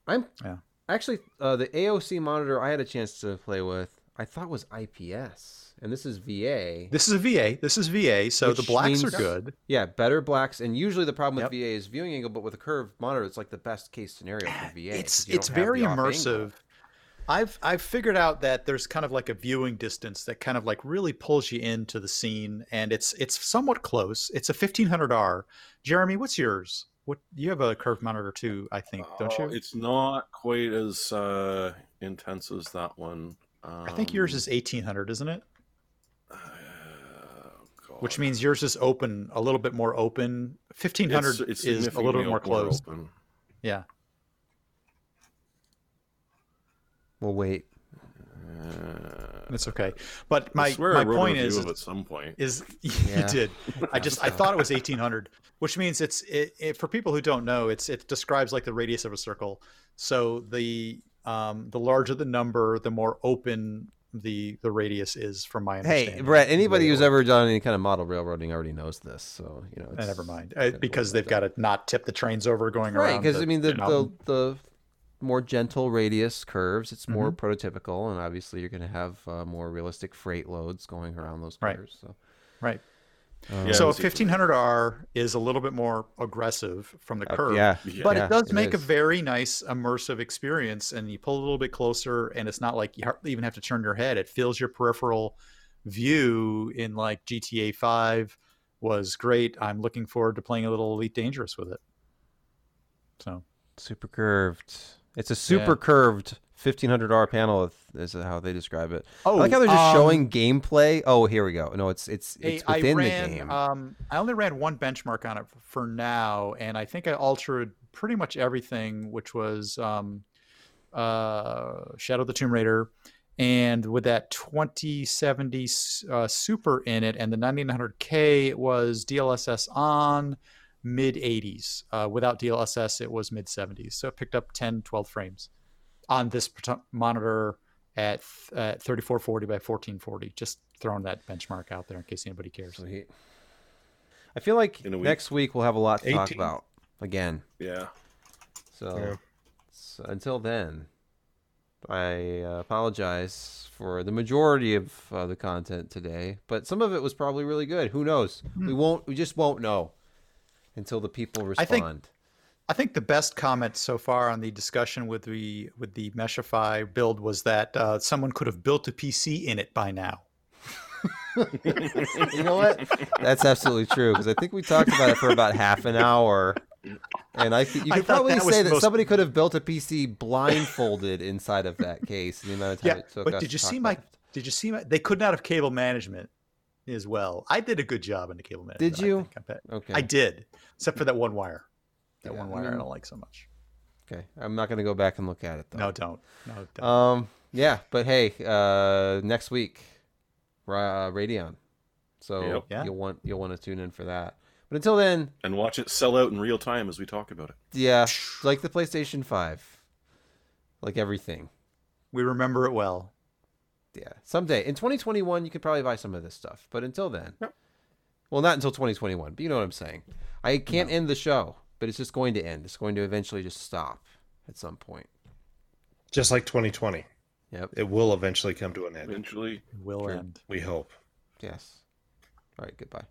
I'm Yeah. actually uh, the AOC monitor I had a chance to play with. I thought was IPS, and this is VA. This is a VA. This is VA, so the Which blacks are good. Yeah, better blacks, and usually the problem with Yep. VA is viewing angle, but with a curved monitor, it's like the best case scenario for VA. It's it's very immersive. angle. I've I've figured out that there's kind of like a viewing distance that kind of like really pulls you into the scene, and it's it's somewhat close. It's a 1500R. Jeremy, what's yours? What you have a curved monitor too? I think, don't Oh, you? It's not quite as uh, intense as that one. Um, I think yours is 1800, isn't it? uh, God. Which means yours is open, a little bit more open. 1500 It's- it's is a little bit more more closed. open. Yeah. Well, wait. Uh, It's okay. But my I swear my I wrote point review is of at some point. is Yeah. you did. I just I thought it was 1800, which means it's it, it, for people who don't know, it's it describes like the radius of a circle. So the um, the larger the number, the more open the the radius is from my Hey. Brett. Anybody Way who's ever done any kind of model railroading already knows this. So you know, Uh, never mind, uh, because they've got to not tip the trains over going that. right. around. Because I mean, the, the the the more gentle radius curves, it's more Mm-hmm. prototypical, and obviously you're going to have uh, more realistic freight loads going around those Right. curves. So right. um, Yeah, so a 1500R is a little bit more aggressive from the uh, curve. yeah, Yeah. but yeah, it does make a very nice immersive experience and you pull a little bit closer and it's not like you hardly even have to turn your head it fills your peripheral view in like gta 5 was great i'm looking forward to playing a little elite dangerous with it so super curved. It's a super curved 1500R panel. Is how they describe it. oh I like how they're just um, showing gameplay. Oh, here we go. No, it's it's it's within ran, the game. Um, I only ran one benchmark on it for now, and I think I altered pretty much everything, which was um, uh, Shadow of the Tomb Raider, and with that 2070 s- uh, Super in it, and the 9900K it was DLSS on mid 80s. Uh, without DLSS, it was mid 70s. So it picked up 10, 12 frames on this monitor at, th- at 3440 by 1440. Just throwing that benchmark out there in case anybody cares. Sweet. I feel like week. next week we'll have a lot to talk about again. Yeah. So, Yeah. so until then, I uh, apologize for the majority of uh, the content today, but some of it was probably really good. Who knows? We won't. We just won't know until the people Hmm. I respond. think- I think the best comment so far on the discussion with the with the Meshify build was that uh, someone could have built a PC in it by now. you know what? That's absolutely true because I think we talked about it for about half an hour. And I think you could thought probably that say that most- somebody could have built a PC blindfolded inside of that case. The amount of time Yeah, it took but us did you talk see my? it. Did you see my? They could not have cable management as well. I did a good job in the cable management. Did I you? think, I. Okay. I did, except for that one wire. That Yeah, one wire I, mean- don't like so much. Okay. I'm not going to go back and look at it though. No, don't. No, don't. Um. Yeah, but hey, uh, next week, Ra- uh, Radeon. So Yep. Yeah. you'll want you'll want to tune in for that. But until then, And watch it sell out in real time as we talk about it. yeah, like the PlayStation Five, like everything. we remember it well. Yeah, someday in 2021 you could probably buy some of this stuff. But until then, Yep. Well, not until 2021. But you know what I'm saying. I can't end the show, but it's just going to end. It's going to eventually just stop at some point. Just like 2020, Yep. it will eventually come to an end. Eventually. It will Sure. end. We hope. Yes. All right. Goodbye.